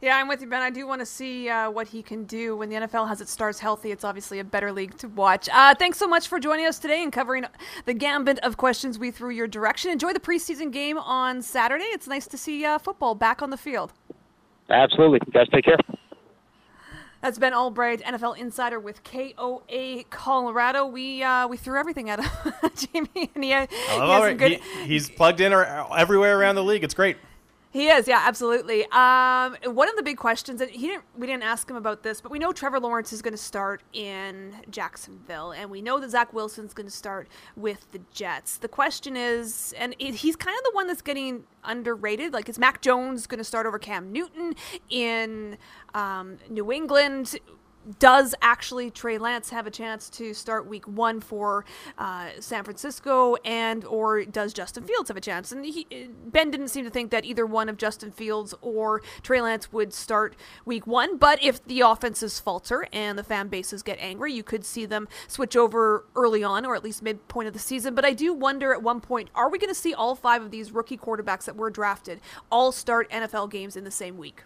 Yeah, I'm with you, Ben. I do want to see uh, what he can do when the NFL has its stars healthy. It's obviously a better league to watch. Uh, thanks so much for joining us today and covering the gambit of questions we threw your direction. Enjoy the preseason game on Saturday. It's nice to see uh, football back on the field. Absolutely. You guys take care. That's Ben Allbright, NFL insider with KOA Colorado. We uh, we threw everything at him, (laughs) Jamie, and he, he has good. He, he's plugged in everywhere around the league. It's great. He is, yeah, absolutely. Um, one of the big questions, and he didn't, we didn't ask him about this, but we know Trevor Lawrence is going to start in Jacksonville, and we know that Zach Wilson's going to start with the Jets. The question is, and it, he's kind of the one that's getting underrated. Like, is Mac Jones going to start over Cam Newton in um, New England? Does actually Trey Lance have a chance to start week one for uh, San Francisco, and or does Justin Fields have a chance? And he, Ben didn't seem to think that either one of Justin Fields or Trey Lance would start week one. But if the offenses falter and the fan bases get angry, you could see them switch over early on, or at least midpoint of the season. But I do wonder at one point, are we going to see all five of these rookie quarterbacks that were drafted all start NFL games in the same week?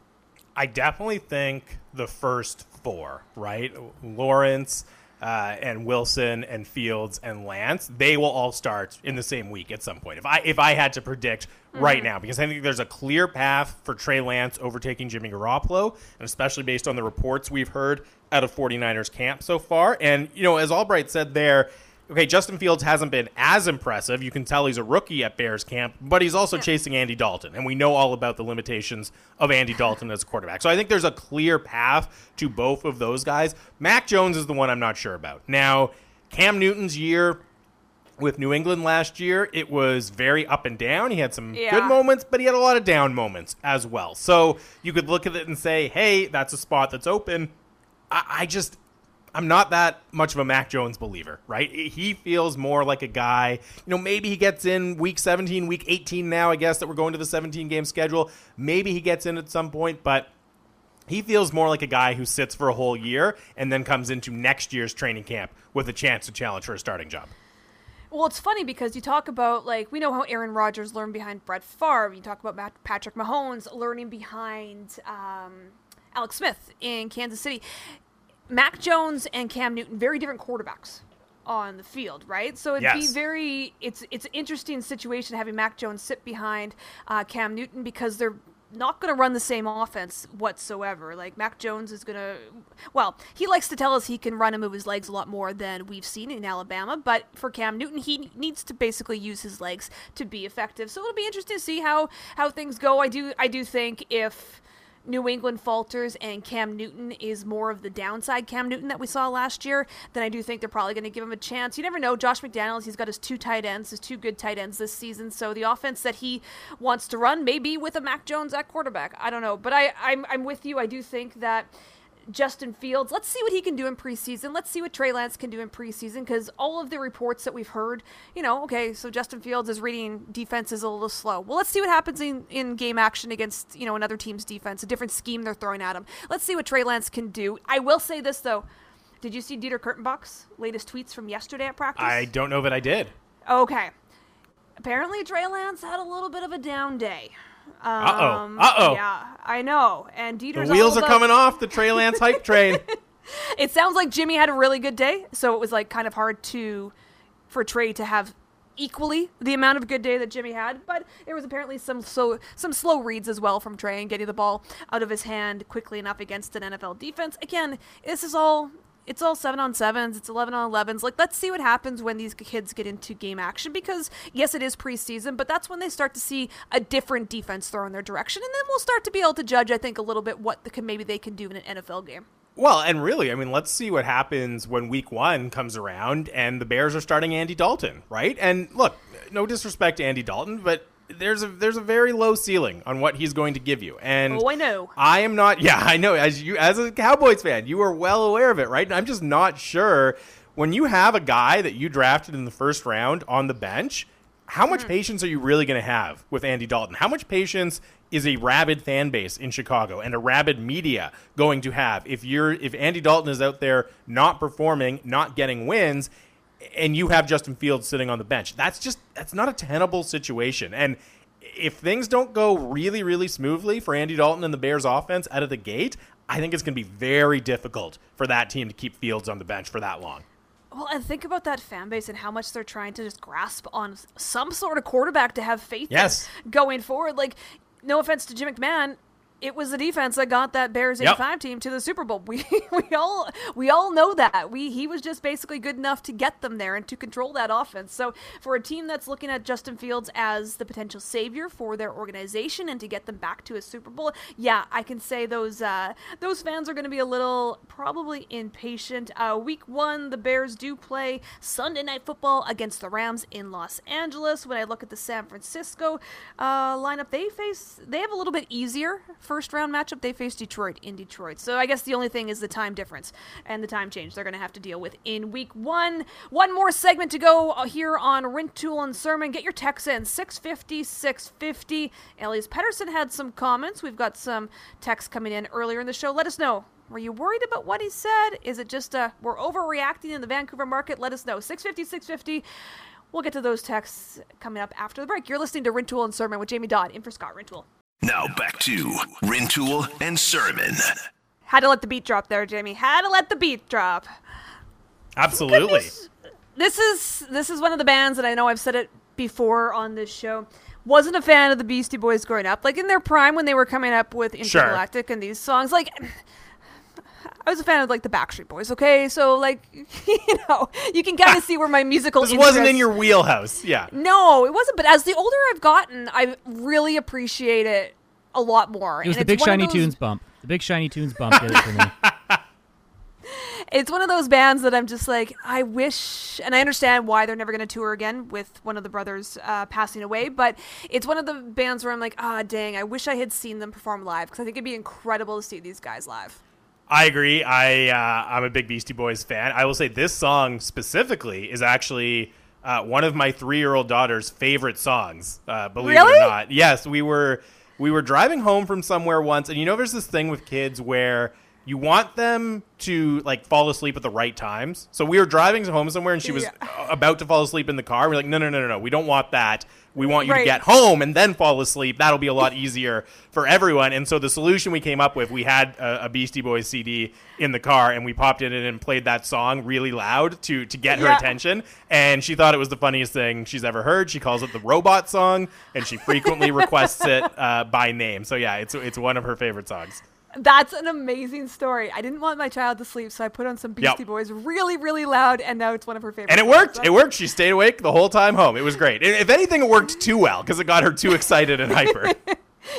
I definitely think the first four, right? Lawrence uh, and Wilson and Fields and Lance, they will all start in the same week at some point. If I if I had to predict mm-hmm. right now, because I think there's a clear path for Trey Lance overtaking Jimmy Garoppolo, and especially based on the reports we've heard out of 49ers camp so far. And you know, as Allbright said there okay, Justin Fields hasn't been as impressive. You can tell he's a rookie at Bears camp, but he's also yeah. chasing Andy Dalton, and we know all about the limitations of Andy Dalton as a quarterback. So I think there's a clear path to both of those guys. Mac Jones is the one I'm not sure about. Now, Cam Newton's year with New England last year, it was very up and down. He had some yeah. good moments, but he had a lot of down moments as well. So you could look at it and say, hey, that's a spot that's open. I, I just I'm not that much of a Mac Jones believer, right? He feels more like a guy, you know, maybe he gets in week 17, week 18 now, I guess, that we're going to the 17 game schedule. Maybe he gets in at some point, but he feels more like a guy who sits for a whole year and then comes into next year's training camp with a chance to challenge for a starting job. Well, it's funny because you talk about like we know how Aaron Rodgers learned behind Brett Favre. You talk about Matt, Patrick Mahomes learning behind um, Alex Smith in Kansas City. Mac Jones and Cam Newton, very different quarterbacks on the field, right? So it'd yes. be very it's it's an interesting situation having Mac Jones sit behind uh, Cam Newton because they're not going to run the same offense whatsoever. Like Mac Jones is going to, well, he likes to tell us he can run and move his legs a lot more than we've seen in Alabama. But for Cam Newton, he needs to basically use his legs to be effective. So it'll be interesting to see how how things go. I do I do think if New England falters and Cam Newton is more of the downside Cam Newton that we saw last year, then I do think they're probably going to give him a chance. You never know. Josh McDaniels, he's got his two tight ends, his two good tight ends this season. So the offense that he wants to run may be with a Mac Jones at quarterback. I don't know. But I, I'm, I'm with you. I do think that Justin Fields. Let's see what he can do in preseason. Let's see what Trey Lance can do in preseason because all of the reports that we've heard, you know, okay, so Justin Fields is reading defenses a little slow. Well, let's see what happens in, in game action against, you know, another team's defense, a different scheme they're throwing at him. Let's see what Trey Lance can do. I will say this, though. Did you see Dieter Kurtenbach's latest tweets from yesterday at practice? I don't know that I did. Okay. Apparently, Trey Lance had a little bit of a down day. Um, uh oh. Uh oh. Yeah, I know. And Dieter's the wheels are coming off the Trey Lance hype train. (laughs) it sounds like Jimmy had a really good day, so it was like kind of hard to for Trey to have equally the amount of good day that Jimmy had, but there was apparently some so some slow reads as well from Trey and getting the ball out of his hand quickly enough against an NFL defense. Again, this is all it's all seven on sevens, it's 11 on 11s. Like, let's see what happens when these kids get into game action because, yes, it is preseason, but that's when they start to see a different defense throw in their direction. And then we'll start to be able to judge, I think, a little bit what the, maybe they can do in an NFL game. Well, and really, I mean, let's see what happens when week one comes around and the Bears are starting Andy Dalton, right? And look, no disrespect to Andy Dalton, but there's a there's a very low ceiling on what he's going to give you. And oh, I know. I am not. (laughs) Yeah, I know. As you as a Cowboys fan, you are well aware of it, right? And I'm just not sure when you have a guy that you drafted in the first round on the bench. How much mm. patience are you really going to have with Andy Dalton? How much patience is a rabid fan base in Chicago and a rabid media going to have if you're if Andy Dalton is out there not performing, not getting wins, and you have Justin Fields sitting on the bench. That's just that's not a tenable situation. And if things don't go really, really smoothly for Andy Dalton and the Bears offense out of the gate, I think it's going to be very difficult for that team to keep Fields on the bench for that long. Well, and think about that fan base and how much they're trying to just grasp on some sort of quarterback to have faith yes. in going forward. Like, no offense to Jim McMahon, it was the defense that got that Bears 85 yep. team to the Super Bowl. (laughs) We we all we all know that. We he was just basically good enough to get them there and to control that offense. So for a team that's looking at Justin Fields as the potential savior for their organization and to get them back to a Super Bowl, yeah, I can say those uh, those fans are going to be a little probably impatient. Uh, week one, the Bears do play Sunday night football against the Rams in Los Angeles. When I look at the San Francisco uh, lineup, they face they have a little bit easier for first round matchup, they face Detroit in Detroit. So I guess the only thing is the time difference and the time change they're going to have to deal with in week one. One more segment to go uh, here on Rintoul and Surman. Get your texts in 650 650. Elias Pettersson had some comments. We've got some texts coming in earlier in the show. Let us know. Were you worried about what he said? Is it just uh, we're overreacting in the Vancouver market? Let us know. 650 650. We'll get to those texts coming up after the break. You're listening to Rintoul and Surman with Jamie Dodd in for Scott Rintoul. Now back to Rintoul and Surman. Had to let the beat drop there, Jamie. Had to let the beat drop. Absolutely. This is this is one of the bands that I know I've said it before on this show. Wasn't a fan of the Beastie Boys growing up. Like in their prime when they were coming up with Sure. Intergalactic and these songs, like I was a fan of like the Backstreet Boys, okay? So like (laughs) you know, you can kind of see where my musical This wasn't in your wheelhouse. Yeah. No, it wasn't, but as the older I've gotten, I really appreciate it a lot more. It was And the Big Shiny those- Tunes bump. The Big Shiny Tunes bump did it for me. (laughs) it's one of those bands that I'm just like, I wish, and I understand why they're never going to tour again with one of the brothers uh, passing away, but it's one of the bands where I'm like, ah, dang, I wish I had seen them perform live because I think it'd be incredible to see these guys live. I agree. I uh, I'm a big Beastie Boys fan. I will say this song specifically is actually uh, one of my three year old daughter's favorite songs. Uh, believe it or not. Yes, we were we were driving home from somewhere once, and you know, there's this thing with kids where you want them to like fall asleep at the right times. So we were driving home somewhere, and she was Yeah. about to fall asleep in the car. We're like, no, no, no, no, no. We don't want that. We want you Right. to get home and then fall asleep. That'll be a lot easier for everyone. And so the solution we came up with, we had a, a Beastie Boys CD in the car, and we popped it in and played that song really loud to to get her Yeah. attention. And she thought it was the funniest thing she's ever heard. She calls it the robot song, and she frequently requests it uh, by name. So yeah, it's it's one of her favorite songs. That's an amazing story. I didn't want my child to sleep, so I put on some Beastie Yep. Boys really, really loud, and now it's one of her favorite. And it worked. That's- It worked. She stayed awake the whole time home. It was great. If anything, it worked too well because it got her too excited and hyper. (laughs)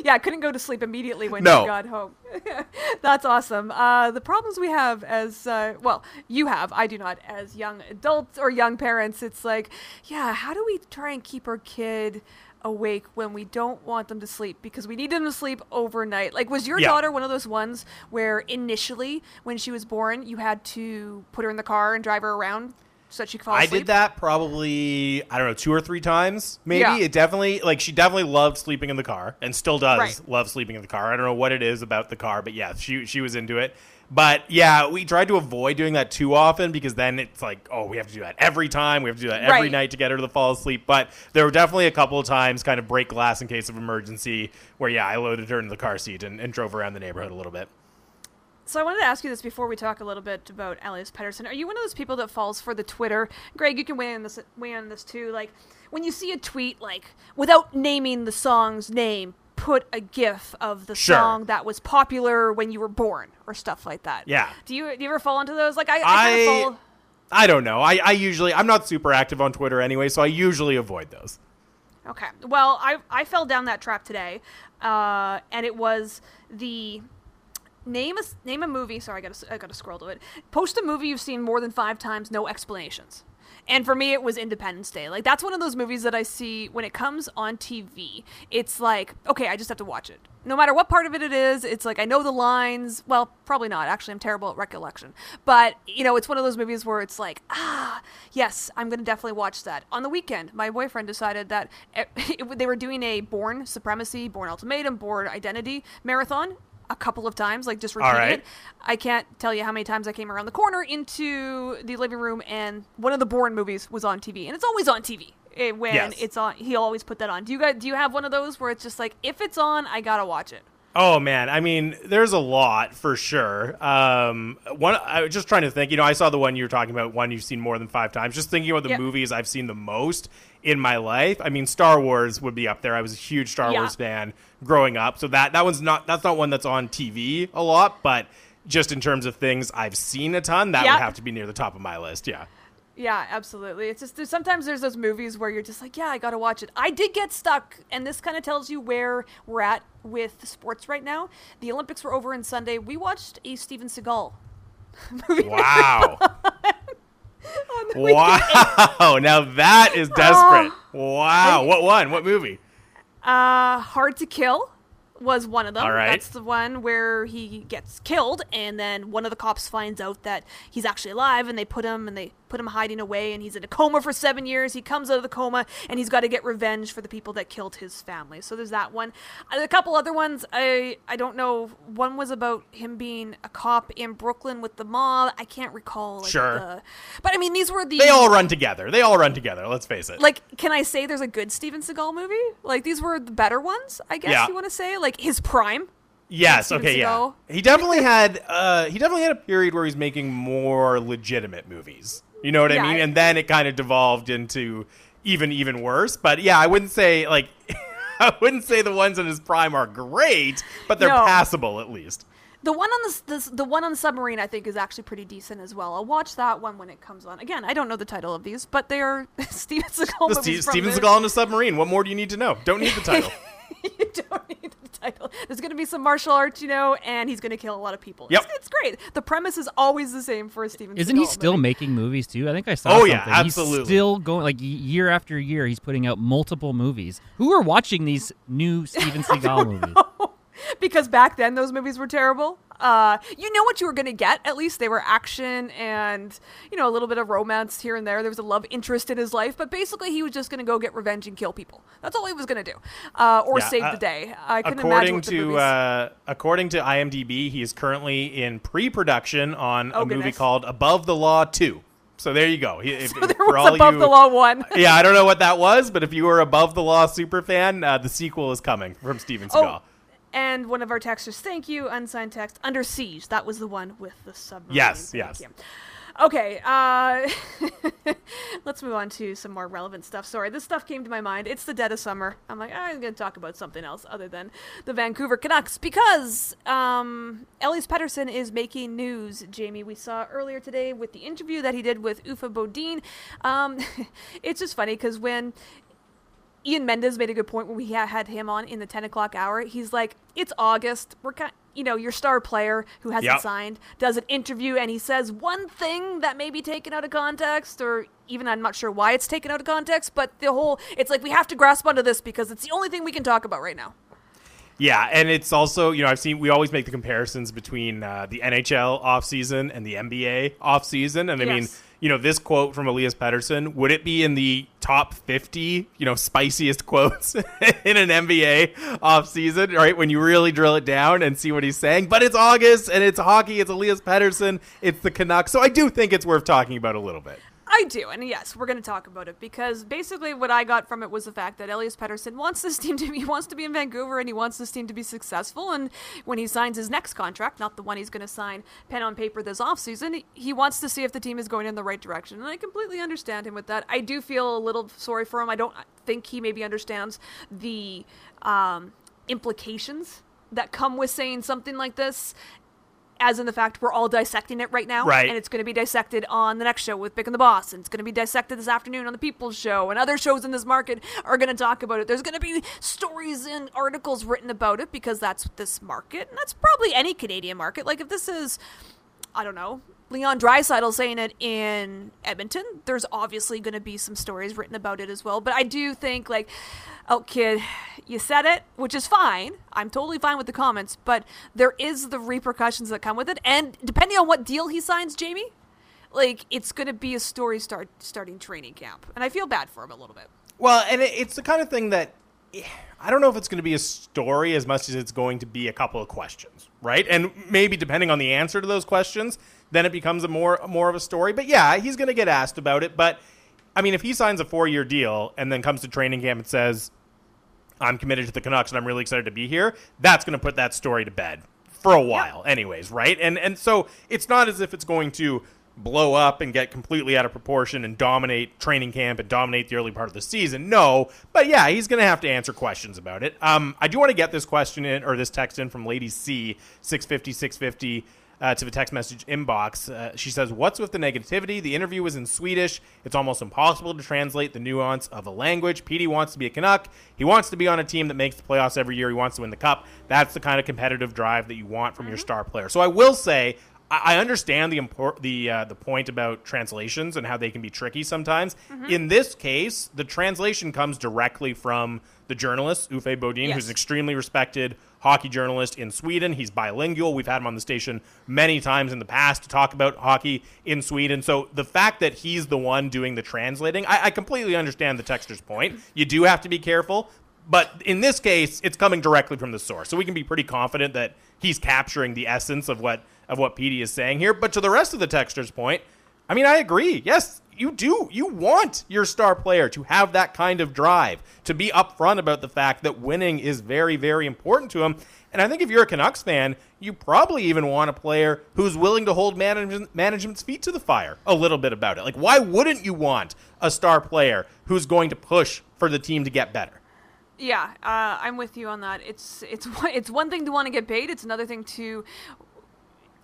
Yeah, I couldn't go to sleep immediately when No. she got home. (laughs) That's awesome. Uh, the problems we have as, uh, well, you have, I do not, as young adults or young parents, it's like, yeah, how do we try and keep our kid awake when we don't want them to sleep because we need them to sleep overnight? Like, was your Yeah. daughter one of those ones where initially, when she was born, you had to put her in the car and drive her around so that she could fall asleep? I did that probably I don't know two or three times maybe. Yeah. It definitely like she definitely loved sleeping in the car and still does Right. love sleeping in the car. I don't know what it is about the car, but yeah, she she was into it. But yeah, we tried to avoid doing that too often because then it's like, oh, we have to do that every time. We have to do that every Right. night to get her to fall asleep. But there were definitely a couple of times, kind of break glass in case of emergency, where yeah, I loaded her into the car seat and, and drove around the neighborhood a little bit. So I wanted to ask you this before we talk a little bit about Elias Pettersson. Are you one of those people that falls for the Twitter? Greg, you can weigh in this weigh in on this too. Like when you see a tweet like without naming the song's name, put a GIF of the Sure. song that was popular when you were born or stuff like that. Yeah. Do you do you ever fall into those? Like I, I, I- kind of fall. I don't know. I, I usually I'm not super active on Twitter anyway, so I usually avoid those. Okay. Well, I I fell down that trap today, uh, and it was the name a name a movie. Sorry, I got I got to scroll to it. Post a movie you've seen more than five times, no explanations. And for me, it was Independence Day. Like that's one of those movies that I see when it comes on TV. It's like, okay, I just have to watch it. No matter what part of it it is, it's like I know the lines. Well, probably not. Actually, I'm terrible at recollection. But you know, it's one of those movies where it's like, ah, yes, I'm gonna definitely watch that. On the weekend, my boyfriend decided that it, it, (laughs) they were doing a Bourne Supremacy, Bourne Ultimatum, Bourne Identity marathon a couple of times, like just repeating right. it. I can't tell you how many times I came around the corner into the living room and one of the Bourne movies was on TV, and it's always on TV eh, when Yes. it's on. He'll always put that on. Do you guys? Do you have one of those where it's just like if it's on, I gotta watch it? Oh man, I mean, there's a lot for sure. Um, one, I was just trying to think. You know, I saw the one you were talking about, one you've seen more than five times. Just thinking about the Yeah. movies I've seen the most in my life. I mean, Star Wars would be up there. I was a huge Star Yeah. Wars fan growing up, so that that one's not that's not one that's on TV a lot, but just in terms of things I've seen a ton, that Yeah. would have to be near the top of my list. Yeah. Yeah, absolutely. It's just there's, sometimes there's those movies where you're just like, yeah, I gotta watch it. I did get stuck, and this kind of tells you where we're at with sports right now. The Olympics were over on Sunday. We watched a Steven Seagal (laughs) movie. Wow. (laughs) on the weekend. wow. (laughs) Now that is desperate. Wow. What one? What movie? Uh, Hard to Kill. was one of them. All right. That's the one where he gets killed, and then one of the cops finds out that he's actually alive, and they put him and they put him hiding away, and he's in a coma for seven years. He comes out of the coma, and he's got to get revenge for the people that killed his family. So there's that one. A couple other ones. I I don't know. One was about him being a cop in Brooklyn with the mob. I can't recall. Like, Sure. the- but I mean, these were the They all run together. They all run together. Let's face it. like can i say there's a good steven seagal movie like these were the better ones i guess Yeah. you want to say like his prime yes. Okay. Yeah. He definitely had. Uh, he definitely had a period where he's making more legitimate movies. You know what Yeah, I mean? I- And then it kind of devolved into even even worse. But yeah, I wouldn't say like. (laughs) I wouldn't say the ones in his prime are great, but they're No. passable at least. the one on the, the the one on the submarine i think is actually pretty decent as well i'll watch that one when it comes on again i don't know the title of these but they are (laughs) steven seagal The Ste- Steven Seagal in the submarine. What more do you need to know? Don't need the title. (laughs) you don't need (laughs) title there's going to be some martial arts you know and he's going to kill a lot of people Yep. it's, it's great the premise is always the same for a steven Isn't he still movie. making movies too? I think I saw. Oh, something. yeah, absolutely. He's still going like year after year. He's putting out multiple movies. Who are watching these new Steven (laughs) Seagal movies? (laughs) because back then those movies were terrible. Uh, you know what you were going to get. At least they were action and you know a little bit of romance here and there. There was a love interest in his life, but basically he was just going to go get revenge and kill people. That's all he was going to do, uh, or Yeah, save uh, the day. I couldn't imagine according to uh, according to IMDb, he is currently in pre-production on Oh, a movie called Above the Law Two. So there you go. If- So there was above you- the law one. (laughs) yeah, I don't know what that was, but if you were above the law super fan, uh, the sequel is coming from Steven Seagal. Oh, and one of our texters, thank you, unsigned text, Under Siege. That was the one with the submarine. Yes, yes. Okay, uh, (laughs) let's move on to some more relevant stuff. Sorry, this stuff came to my mind. It's the dead of summer. I'm like, I'm going to talk about something else other than the Vancouver Canucks because um, Elias Pettersson is making news, Jamie. We saw earlier today with the interview that he did with Uffe Bodin. Um, (laughs) it's just funny because when Ian Mendes made a good point when we ha- had him on in the 10 o'clock hour. He's like, it's August. We're kind you know, your star player who hasn't Yep. signed does an interview and he says one thing that may be taken out of context or even I'm not sure why it's taken out of context, but the whole, it's like we have to grasp onto this because it's the only thing we can talk about right now. Yeah, and it's also you know I've seen we always make the comparisons between uh, the NHL offseason and the NBA offseason, and I mean Yes. You know this quote from Elias Pettersson would it be in the top fifty you know spiciest quotes (laughs) in an NBA offseason right when you really drill it down and see what he's saying? But it's August and it's hockey. It's Elias Pettersson. It's the Canucks. So I do think it's worth talking about a little bit. I do, and yes, we're going to talk about it because basically what I got from it was the fact that Elias Pettersson wants this (laughs) team to be he wants to be in Vancouver and he wants this team to be successful. And when he signs his next contract, not the one he's going to sign pen on paper this offseason, he- he wants to see if the team is going in the right direction. And I completely understand him with that. I do feel a little sorry for him. I don't think he maybe understands the um, implications that come with saying something like this as in the fact we're all dissecting it right now. Right. And it's going to be dissected on the next show with Bick and the Boss. And it's going to be dissected this afternoon on the People's Show. And other shows in this market are going to talk about it. There's going to be stories and articles written about it because that's this market. And that's probably any Canadian market. Like if this is, I don't know, Leon Draisaitl saying it in Edmonton, there's obviously going to be some stories written about it as well. But I do think, like, oh, kid, you said it, which is fine. I'm totally fine with the comments, but there is the repercussions that come with it. And depending on what deal he signs, Jamie, like, it's going to be a story start starting training camp. And I feel bad for him a little bit. Well, and it's the kind of thing that I don't know if it's going to be a story as much as it's going to be a couple of questions, right? And maybe depending on the answer to those questions, then it becomes a more more of a story. But yeah, he's going to get asked about it. But I mean, if he signs a four year deal and then comes to training camp and says, "I'm committed to the Canucks and I'm really excited to be here," that's going to put that story to bed for a while, anyways, right? And and so it's not as if it's going to blow up and get completely out of proportion and dominate training camp and dominate the early part of the season. No, but yeah, he's going to have to answer questions about it. Um, I do want to get this question in or this text in from Lady C six fifty six fifty. Uh, to the text message inbox, uh, she says, "What's with the negativity? The interview was in Swedish. It's almost impossible to translate the nuance of a language. Petey wants to be a Canuck. He wants to be on a team that makes the playoffs every year. He wants to win the cup. That's the kind of competitive drive that you want from your star player. So I will say, I I understand the import, the uh, the point about translations and how they can be tricky sometimes. Mm-hmm. In this case, the translation comes directly from the journalist Uffe Bodin, Yes. who's an extremely respected hockey journalist in Sweden. He's bilingual. We've had him on the station many times in the past to talk about hockey in Sweden. So the fact that he's the one doing the translating, I, I completely understand the texter's point. You do have to be careful. But in this case, it's coming directly from the source, so we can be pretty confident that he's capturing the essence of what of what Petey is saying here. But to the rest of the texter's point, I mean, I agree. Yes, you do. You want your star player to have that kind of drive, to be upfront about the fact that winning is very, very important to him. And I think if you're a Canucks fan, you probably even want a player who's willing to hold management, management's feet to the fire a little bit about it. Like, why wouldn't you want a star player who's going to push for the team to get better? Yeah, uh, I'm with you on that. It's it's (laughs) it's one thing to want to get paid. It's another thing to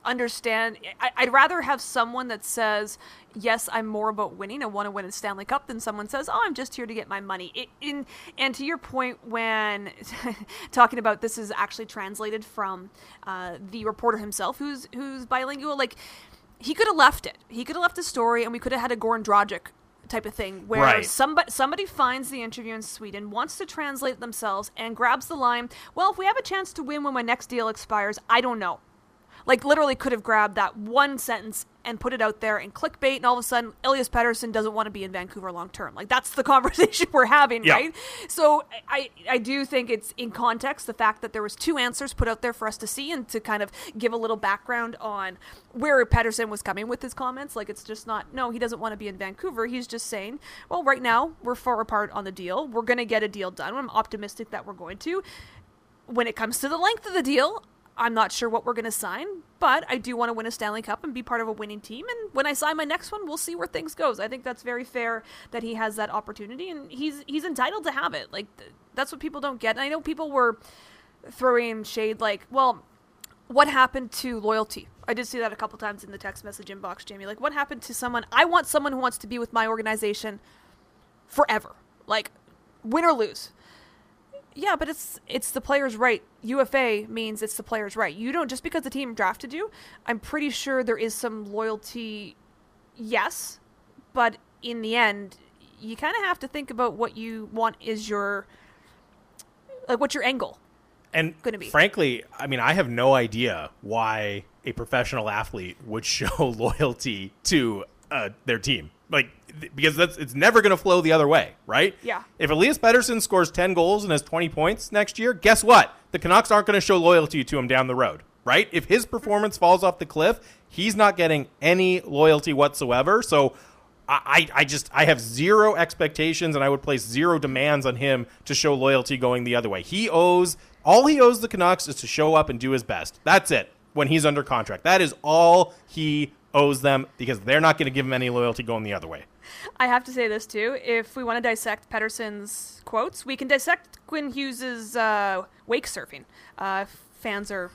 understand. I, I'd rather have someone that says, "Yes, I'm more about winning. I want to win a Stanley Cup," than someone says, "Oh, I'm just here to get my money." It, in and to your point, when (laughs) talking about this is actually translated from uh, the reporter himself, who's who's bilingual, like. He could have left it. He could have left the story, and we could have had a Goran Dragic type of thing where Right. somebody somebody finds the interview in Sweden, wants to translate themselves, and grabs the line. Well, if we have a chance to win when my next deal expires, I don't know. Like literally could have grabbed that one sentence and put it out there and clickbait, and all of a sudden, Elias Pettersson doesn't want to be in Vancouver long term. Like that's the (laughs) conversation we're having, Yeah. right? So I I do think it's in context the fact that there was two answers put out there for us to see and to kind of give a little background on where Pettersson was coming with his comments. Like it's just not no, he doesn't want to be in Vancouver. He's just saying, well, right now we're far apart on the deal. We're gonna get a deal done. I'm optimistic that we're going to when it comes to the length of the deal, I'm not sure what we're going to sign, but I do want to win a Stanley Cup and be part of a winning team. And when I sign my next one, we'll see where things goes. I think that's very fair that he has that opportunity, and he's he's entitled to have it. Like th- that's what people don't get. And I know people were throwing shade, like, well, what happened to loyalty? I did see that a couple times in the text message inbox, Jamie. Like, what happened to someone? I want someone who wants to be with my organization forever, like win or lose. Yeah, but it's it's the player's right. UFA means it's the player's right. You don't just because the team drafted you. I'm pretty sure there is some loyalty, yes, but in the end, you kind of have to think about what you want is your like what's your angle. And Gonna be. frankly, I mean, I have no idea why a professional athlete would (laughs) show loyalty to uh, their team. Like, because that's it's never going to flow the other way, right? Yeah. If Elias Pettersson scores 10 goals and has 20 points next year, guess what? The Canucks aren't going to show loyalty to him down the road, right? If his performance falls off the cliff, he's not getting any loyalty whatsoever. So I, I I just I have zero expectations and I would place zero demands on him to show loyalty going the other way. He owes all he owes the Canucks is to show up and do his best. That's it. When he's under contract. That is all he owes them because they're not going to give him any loyalty going the other way. I have to say this too. If we want to dissect Pettersson's quotes, we can dissect Quinn Hughes's uh, wake surfing. Uh, fans are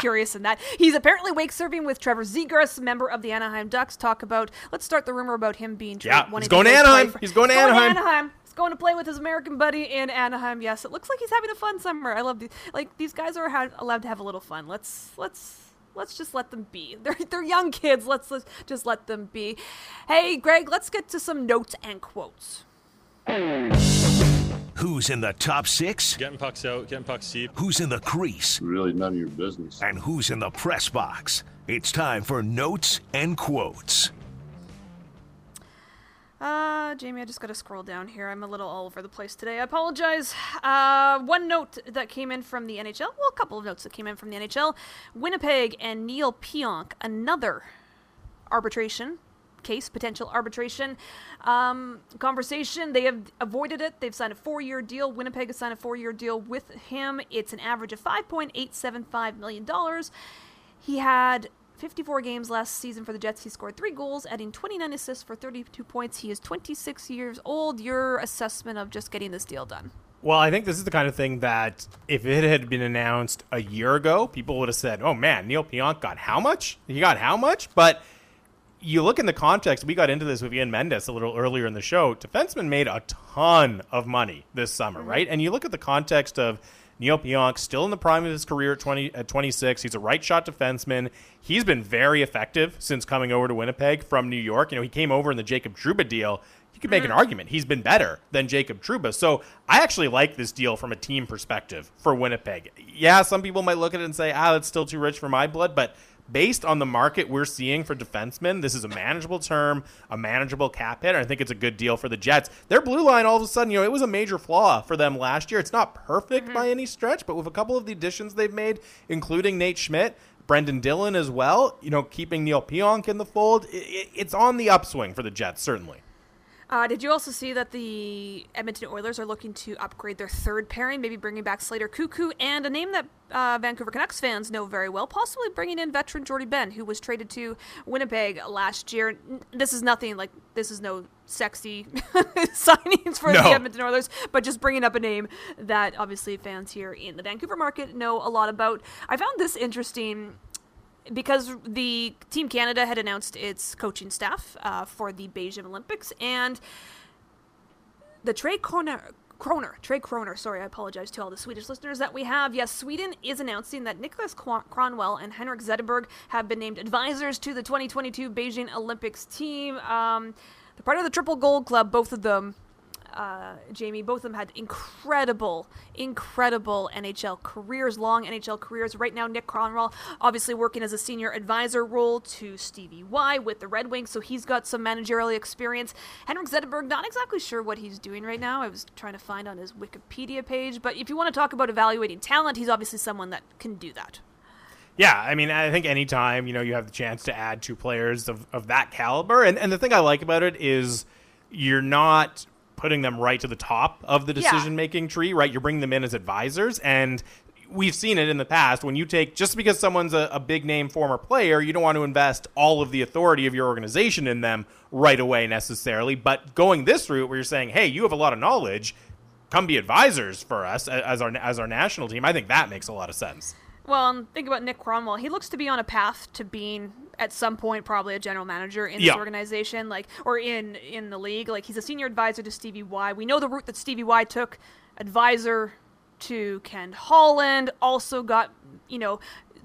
curious in that. He's apparently wake surfing with Trevor Zegras, member of the Anaheim Ducks. Talk about. Let's start the rumor about him being. Yeah, he's going to Anaheim. for- He's going to Anaheim. Anaheim. He's going to play with his American buddy in Anaheim. Yes, it looks like he's having a fun summer. I love these. Like these guys are ha- allowed to have a little fun. Let's let's. Let's just let them be. (laughs) They're, they're young kids. Let's, let's just let them be. Hey, Greg, let's get to some notes and quotes. Who's in the top six? Getting pucks out, getting pucks deep. Who's in the crease? really none of your business. And who's in the press box? It's time for notes and quotes. Uh, Jamie, I just gotta scroll down here. I'm a little all over the place today. I apologize. Uh, one note that came in from the NHL. Well, a couple of notes that came in from the NHL. Winnipeg and Neal Pionk, another arbitration case, potential arbitration um, conversation. They have avoided it. They've signed a four-year deal. Winnipeg has signed a four-year deal with him. It's an average of $5.875 million. He had 54 games last season for the Jets. He scored three goals, adding 29 assists for 32 points. He is 26 years old. Your assessment of just getting this deal done? Well, I think this is the kind of thing that if it had been announced a year ago, people would have said, "Oh man, Neal Pionk got how much? He got how much?" But you look in the context. We got into this with Ian Mendes a little earlier in the show. Defenseman made a ton of money this summer, mm-hmm. right? And you look at the context of Neal Pionk still in the prime of his career at 20 at 26. He's a right shot defenseman. He's been very effective since coming over to Winnipeg from New York. You know, he came over in the Jacob Trouba deal. You could make an argument he's been better than Jacob Trouba. So I actually like this deal from a team perspective for Winnipeg. Yeah, some people might look at it and say, ah, it's still too rich for my blood, but based on the market we're seeing for defensemen, this is a manageable term, a manageable cap hit. I think it's a good deal for the Jets. Their blue line, all of a sudden, you know, it was a major flaw for them last year. It's not perfect mm-hmm. by any stretch, but with a couple of the additions they've made, including Nate Schmidt, Brendan Dillon as well, you know, keeping Neal Pionk in the fold, it, it's on the upswing for the Jets, certainly. Uh, did you also see that the Edmonton Oilers are looking to upgrade their third pairing, maybe bringing back Slater Koekkoek and a name that uh, Vancouver Canucks fans know very well, possibly bringing in veteran Jordie Benn, who was traded to Winnipeg last year. This is nothing like this is no sexy (laughs) signings for No. the Edmonton Oilers, but just bringing up a name that obviously fans here in the Vancouver market know a lot about. I found this interesting because the Team Canada had announced its coaching staff uh, for the Beijing Olympics, and the Tre Kronor, Kronor, Tre Kronor, sorry, I apologize to all the Swedish listeners that we have. Yes, Sweden is announcing that Nicklas Cron- Kronwall and Henrik Zetterberg have been named advisors to the 2022 Beijing Olympics team. Um, they're part of the Triple Gold Club, both of them uh, Jamie. Both of them had incredible, incredible NHL careers, long NHL careers. Right now, Nick Kronwall obviously working as a senior advisor role to Stevie Y with the Red Wings, so he's got some managerial experience. Henrik Zetterberg, not exactly sure what he's doing right now. I was trying to find on his Wikipedia page, but if you want to talk about evaluating talent, he's obviously someone that can do that. Yeah, I mean, I think anytime you know you have the chance to add two players of, of that caliber, and, and the thing I like about it is you're not putting them right to the top of the decision making tree, right? You're bringing them in as advisors, and we've seen it in the past when you take just because someone's a, a big name former player, you don't want to invest all of the authority of your organization in them right away necessarily. But going this route, where you're saying, hey, you have a lot of knowledge. Come be advisors for us as our as our national team. I think that makes a lot of sense. Well, and think about Nick Kronwall. He looks to be on a path to being at some point probably a general manager in this Yeah. organization, like or in in the league. Like he's a senior advisor to Stevie Y. We know the route that Stevie Y took. Advisor to Ken Holland. Also got you know.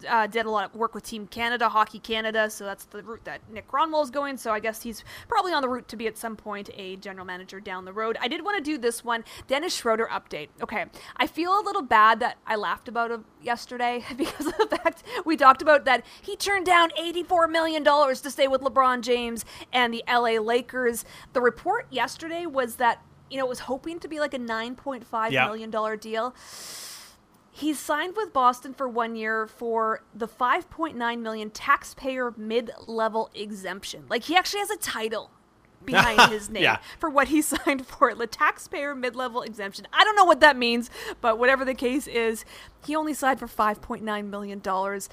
Uh, did a lot of work with Team Canada, Hockey Canada, so that's the route that Nick Kronwall is going. So I guess he's probably on the route to be at some point a general manager down the road. I did want to do this one, Dennis Schroeder update. Okay, I feel a little bad that I laughed about him yesterday (laughs) because of the fact we talked about that he turned down $84 million to stay with LeBron James and the LA Lakers. The report yesterday was that, you know, it was hoping to be like a $9.5 Yeah. million dollar deal. He's signed with Boston for one year for the 5.9 million taxpayer mid-level exemption. Like he actually has a title behind (laughs) his name Yeah. for what he (laughs) signed for the taxpayer mid-level exemption. I don't know what that means, but whatever the case is, he only signed for 5.9 million dollars.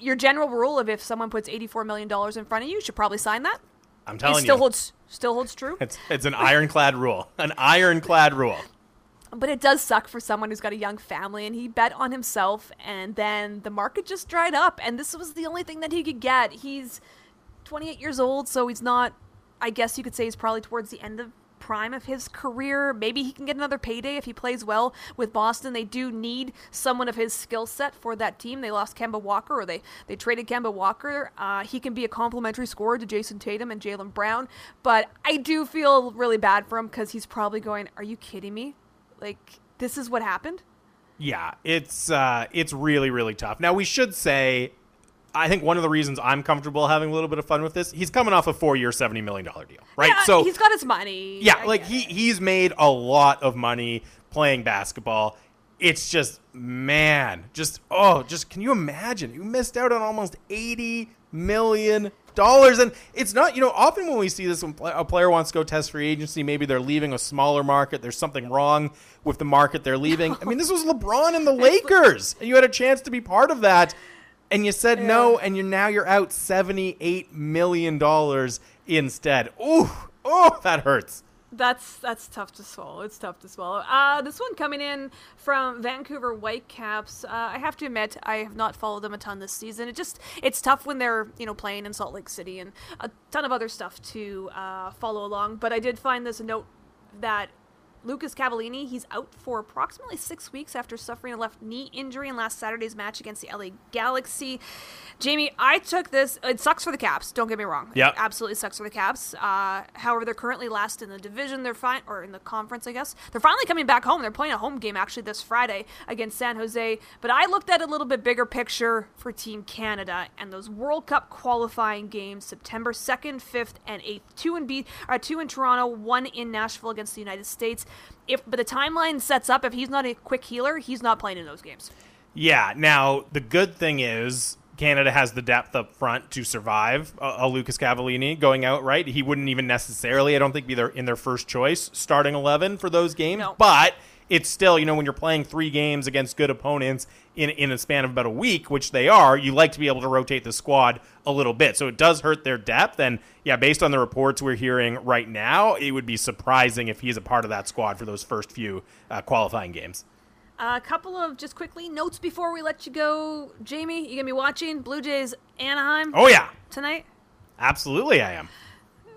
Your general rule of if someone puts 84 million dollars in front of you, you should probably sign that. I'm It telling still you, holds still holds true. it's it's an ironclad rule, an ironclad rule. But it does suck for someone who's got a young family and he bet on himself and then the market just dried up and this was the only thing that he could get. He's 28 years old, so he's not I guess you could say he's probably towards the end of prime of his career. Maybe he can get another payday if he plays well with Boston. They do need someone of his skill set for that team. They lost Kemba Walker, or they they traded Kemba Walker. Uh, he can be a complementary scorer to Jayson Tatum and Jaylen Brown. But I do feel really bad for him because he's probably going, "Are you kidding me? Like this is what happened." Yeah, it's uh, it's really really tough. Now we should say, I think one of the reasons I'm comfortable having a little bit of fun with this, he's coming off a four year, seventy million dollar deal, right? Yeah, so he's got his money. yeah, I like he it. he's made a lot of money playing basketball. It's just man, just oh, just can you imagine? You missed out on almost eighty million dollars, and it's not you know often when we see this when a player wants to go test free agency, maybe they're leaving a smaller market. There's something wrong with the market they're leaving. I mean, this was LeBron and the (laughs) Lakers, and you had a chance to be part of that. And you said no, and you're now you're out seventy-eight million dollars instead. Ooh, oh, that hurts. That's that's tough to swallow. It's tough to swallow. Uh, this one coming in from Vancouver Whitecaps. Uh, I have to admit, I have not followed them a ton this season. It just it's tough when they're you know playing in Salt Lake City and a ton of other stuff to uh, follow along. But I did find this note that Lucas Cavallini, he's out for approximately six weeks after suffering a left knee injury in last Saturday's match against the LA Galaxy. Jamie, I took this. It sucks for the Caps. Don't get me wrong. Yeah, absolutely sucks for the Caps. Uh, however, they're currently last in the division. They're fine, or in the conference, I guess. They're finally coming back home. They're playing a home game actually this Friday against San Jose. But I looked at a little bit bigger picture for Team Canada and those World Cup qualifying games, September second, fifth, and eighth. Two in B, uh, two in Toronto, one in Nashville against the United States. If but the timeline sets up, if he's not a quick healer, he's not playing in those games. Yeah. Now the good thing is Canada has the depth up front to survive a, a Lucas Cavallini going out. Right, he wouldn't even necessarily, I don't think, be their in their first choice starting eleven for those games. No. But it's still, you know, when you're playing three games against good opponents in in a span of about a week, which they are, you like to be able to rotate the squad a little bit. So it does hurt their depth. And yeah, based on the reports we're hearing right now, it would be surprising if he's a part of that squad for those first few uh, qualifying games. A couple of just quickly notes before we let you go, Jamie. You gonna be watching Blue Jays Anaheim Oh yeah, tonight? absolutely, I am.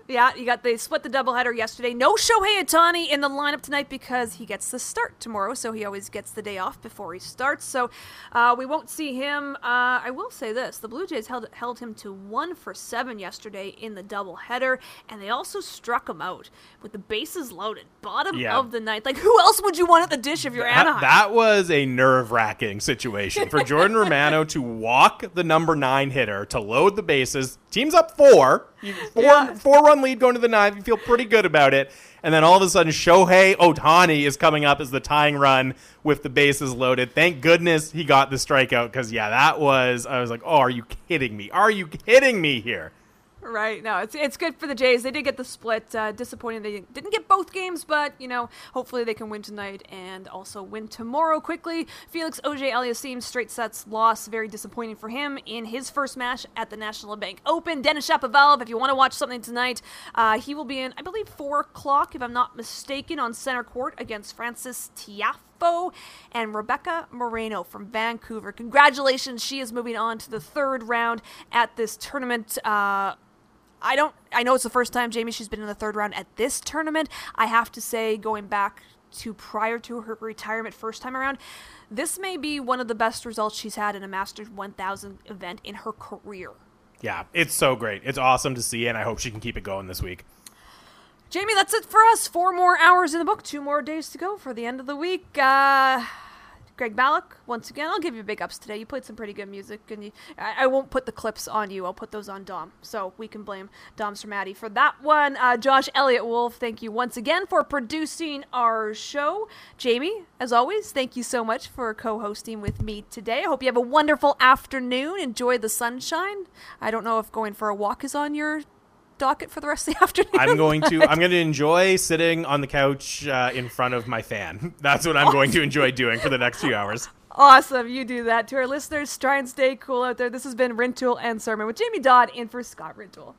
Yeah, you got they split the doubleheader yesterday. No Shohei Ohtani in the lineup tonight because he gets the start tomorrow, so he always gets the day off before he starts. So uh, we won't see him. Uh, I will say this: the Blue Jays held held him to one for seven yesterday in the doubleheader, and they also struck him out with the bases loaded, bottom Yeah. of the ninth. Like who else would you want at the dish if you're That, Anaheim? that was a nerve wracking situation for Jordan (laughs) Romano to walk the number nine hitter to load the bases. Team's up four, You- (laughs) four, Yeah. four run lead going to the ninth. You feel pretty good about it. And then all of a sudden, Shohei Ohtani is coming up as the tying run with the bases loaded. Thank goodness he got the strikeout because, yeah, that was, I was like, oh, are you kidding me? Are you kidding me here? Right. No, it's it's good for the Jays. They did get the split. Uh, disappointing they didn't get both games, but you know, hopefully they can win tonight and also win tomorrow quickly. Felix Auger Aliassime straight sets loss. Very disappointing for him in his first match at the National Bank Open. Denis Shapovalov, if you want to watch something tonight, uh, he will be in, I believe, four o'clock, if I'm not mistaken, on center court against Frances Tiafoe and Rebecca Marino from Vancouver. Congratulations, she is moving on to the third round at this tournament. Uh, I don't. I know it's the first time Jamie she's been in the third round at this tournament. I have to say, going back to prior to her retirement first time around, this may be one of the best results she's had in a Masters 1000 event in her career. Yeah, it's so great. It's awesome to see, and I hope she can keep it going this week. Jamie, that's it for us. Four more hours in the book, two more days to go for the end of the week. Uh, Greg Ballack, once again, I'll give you big ups today. You played some pretty good music, and you, I, I won't put the clips on you. I'll put those on Dom, so we can blame Dom Sermati for that one. Uh, Josh Elliott Wolf, thank you once again for producing our show. Jamie, as always, thank you so much for co-hosting with me today. I hope you have a wonderful afternoon. Enjoy the sunshine. I don't know if going for a walk is on your docket for the rest of the (laughs) afternoon. I'm going to I'm going to enjoy sitting on the couch uh, in front of my fan. (laughs) That's what I'm going to enjoy doing for the next few hours. Awesome, you do that. To our listeners, try and stay cool out there. This has been Rintoul and Surman with Jamie Dodd in for Scott Rintoul.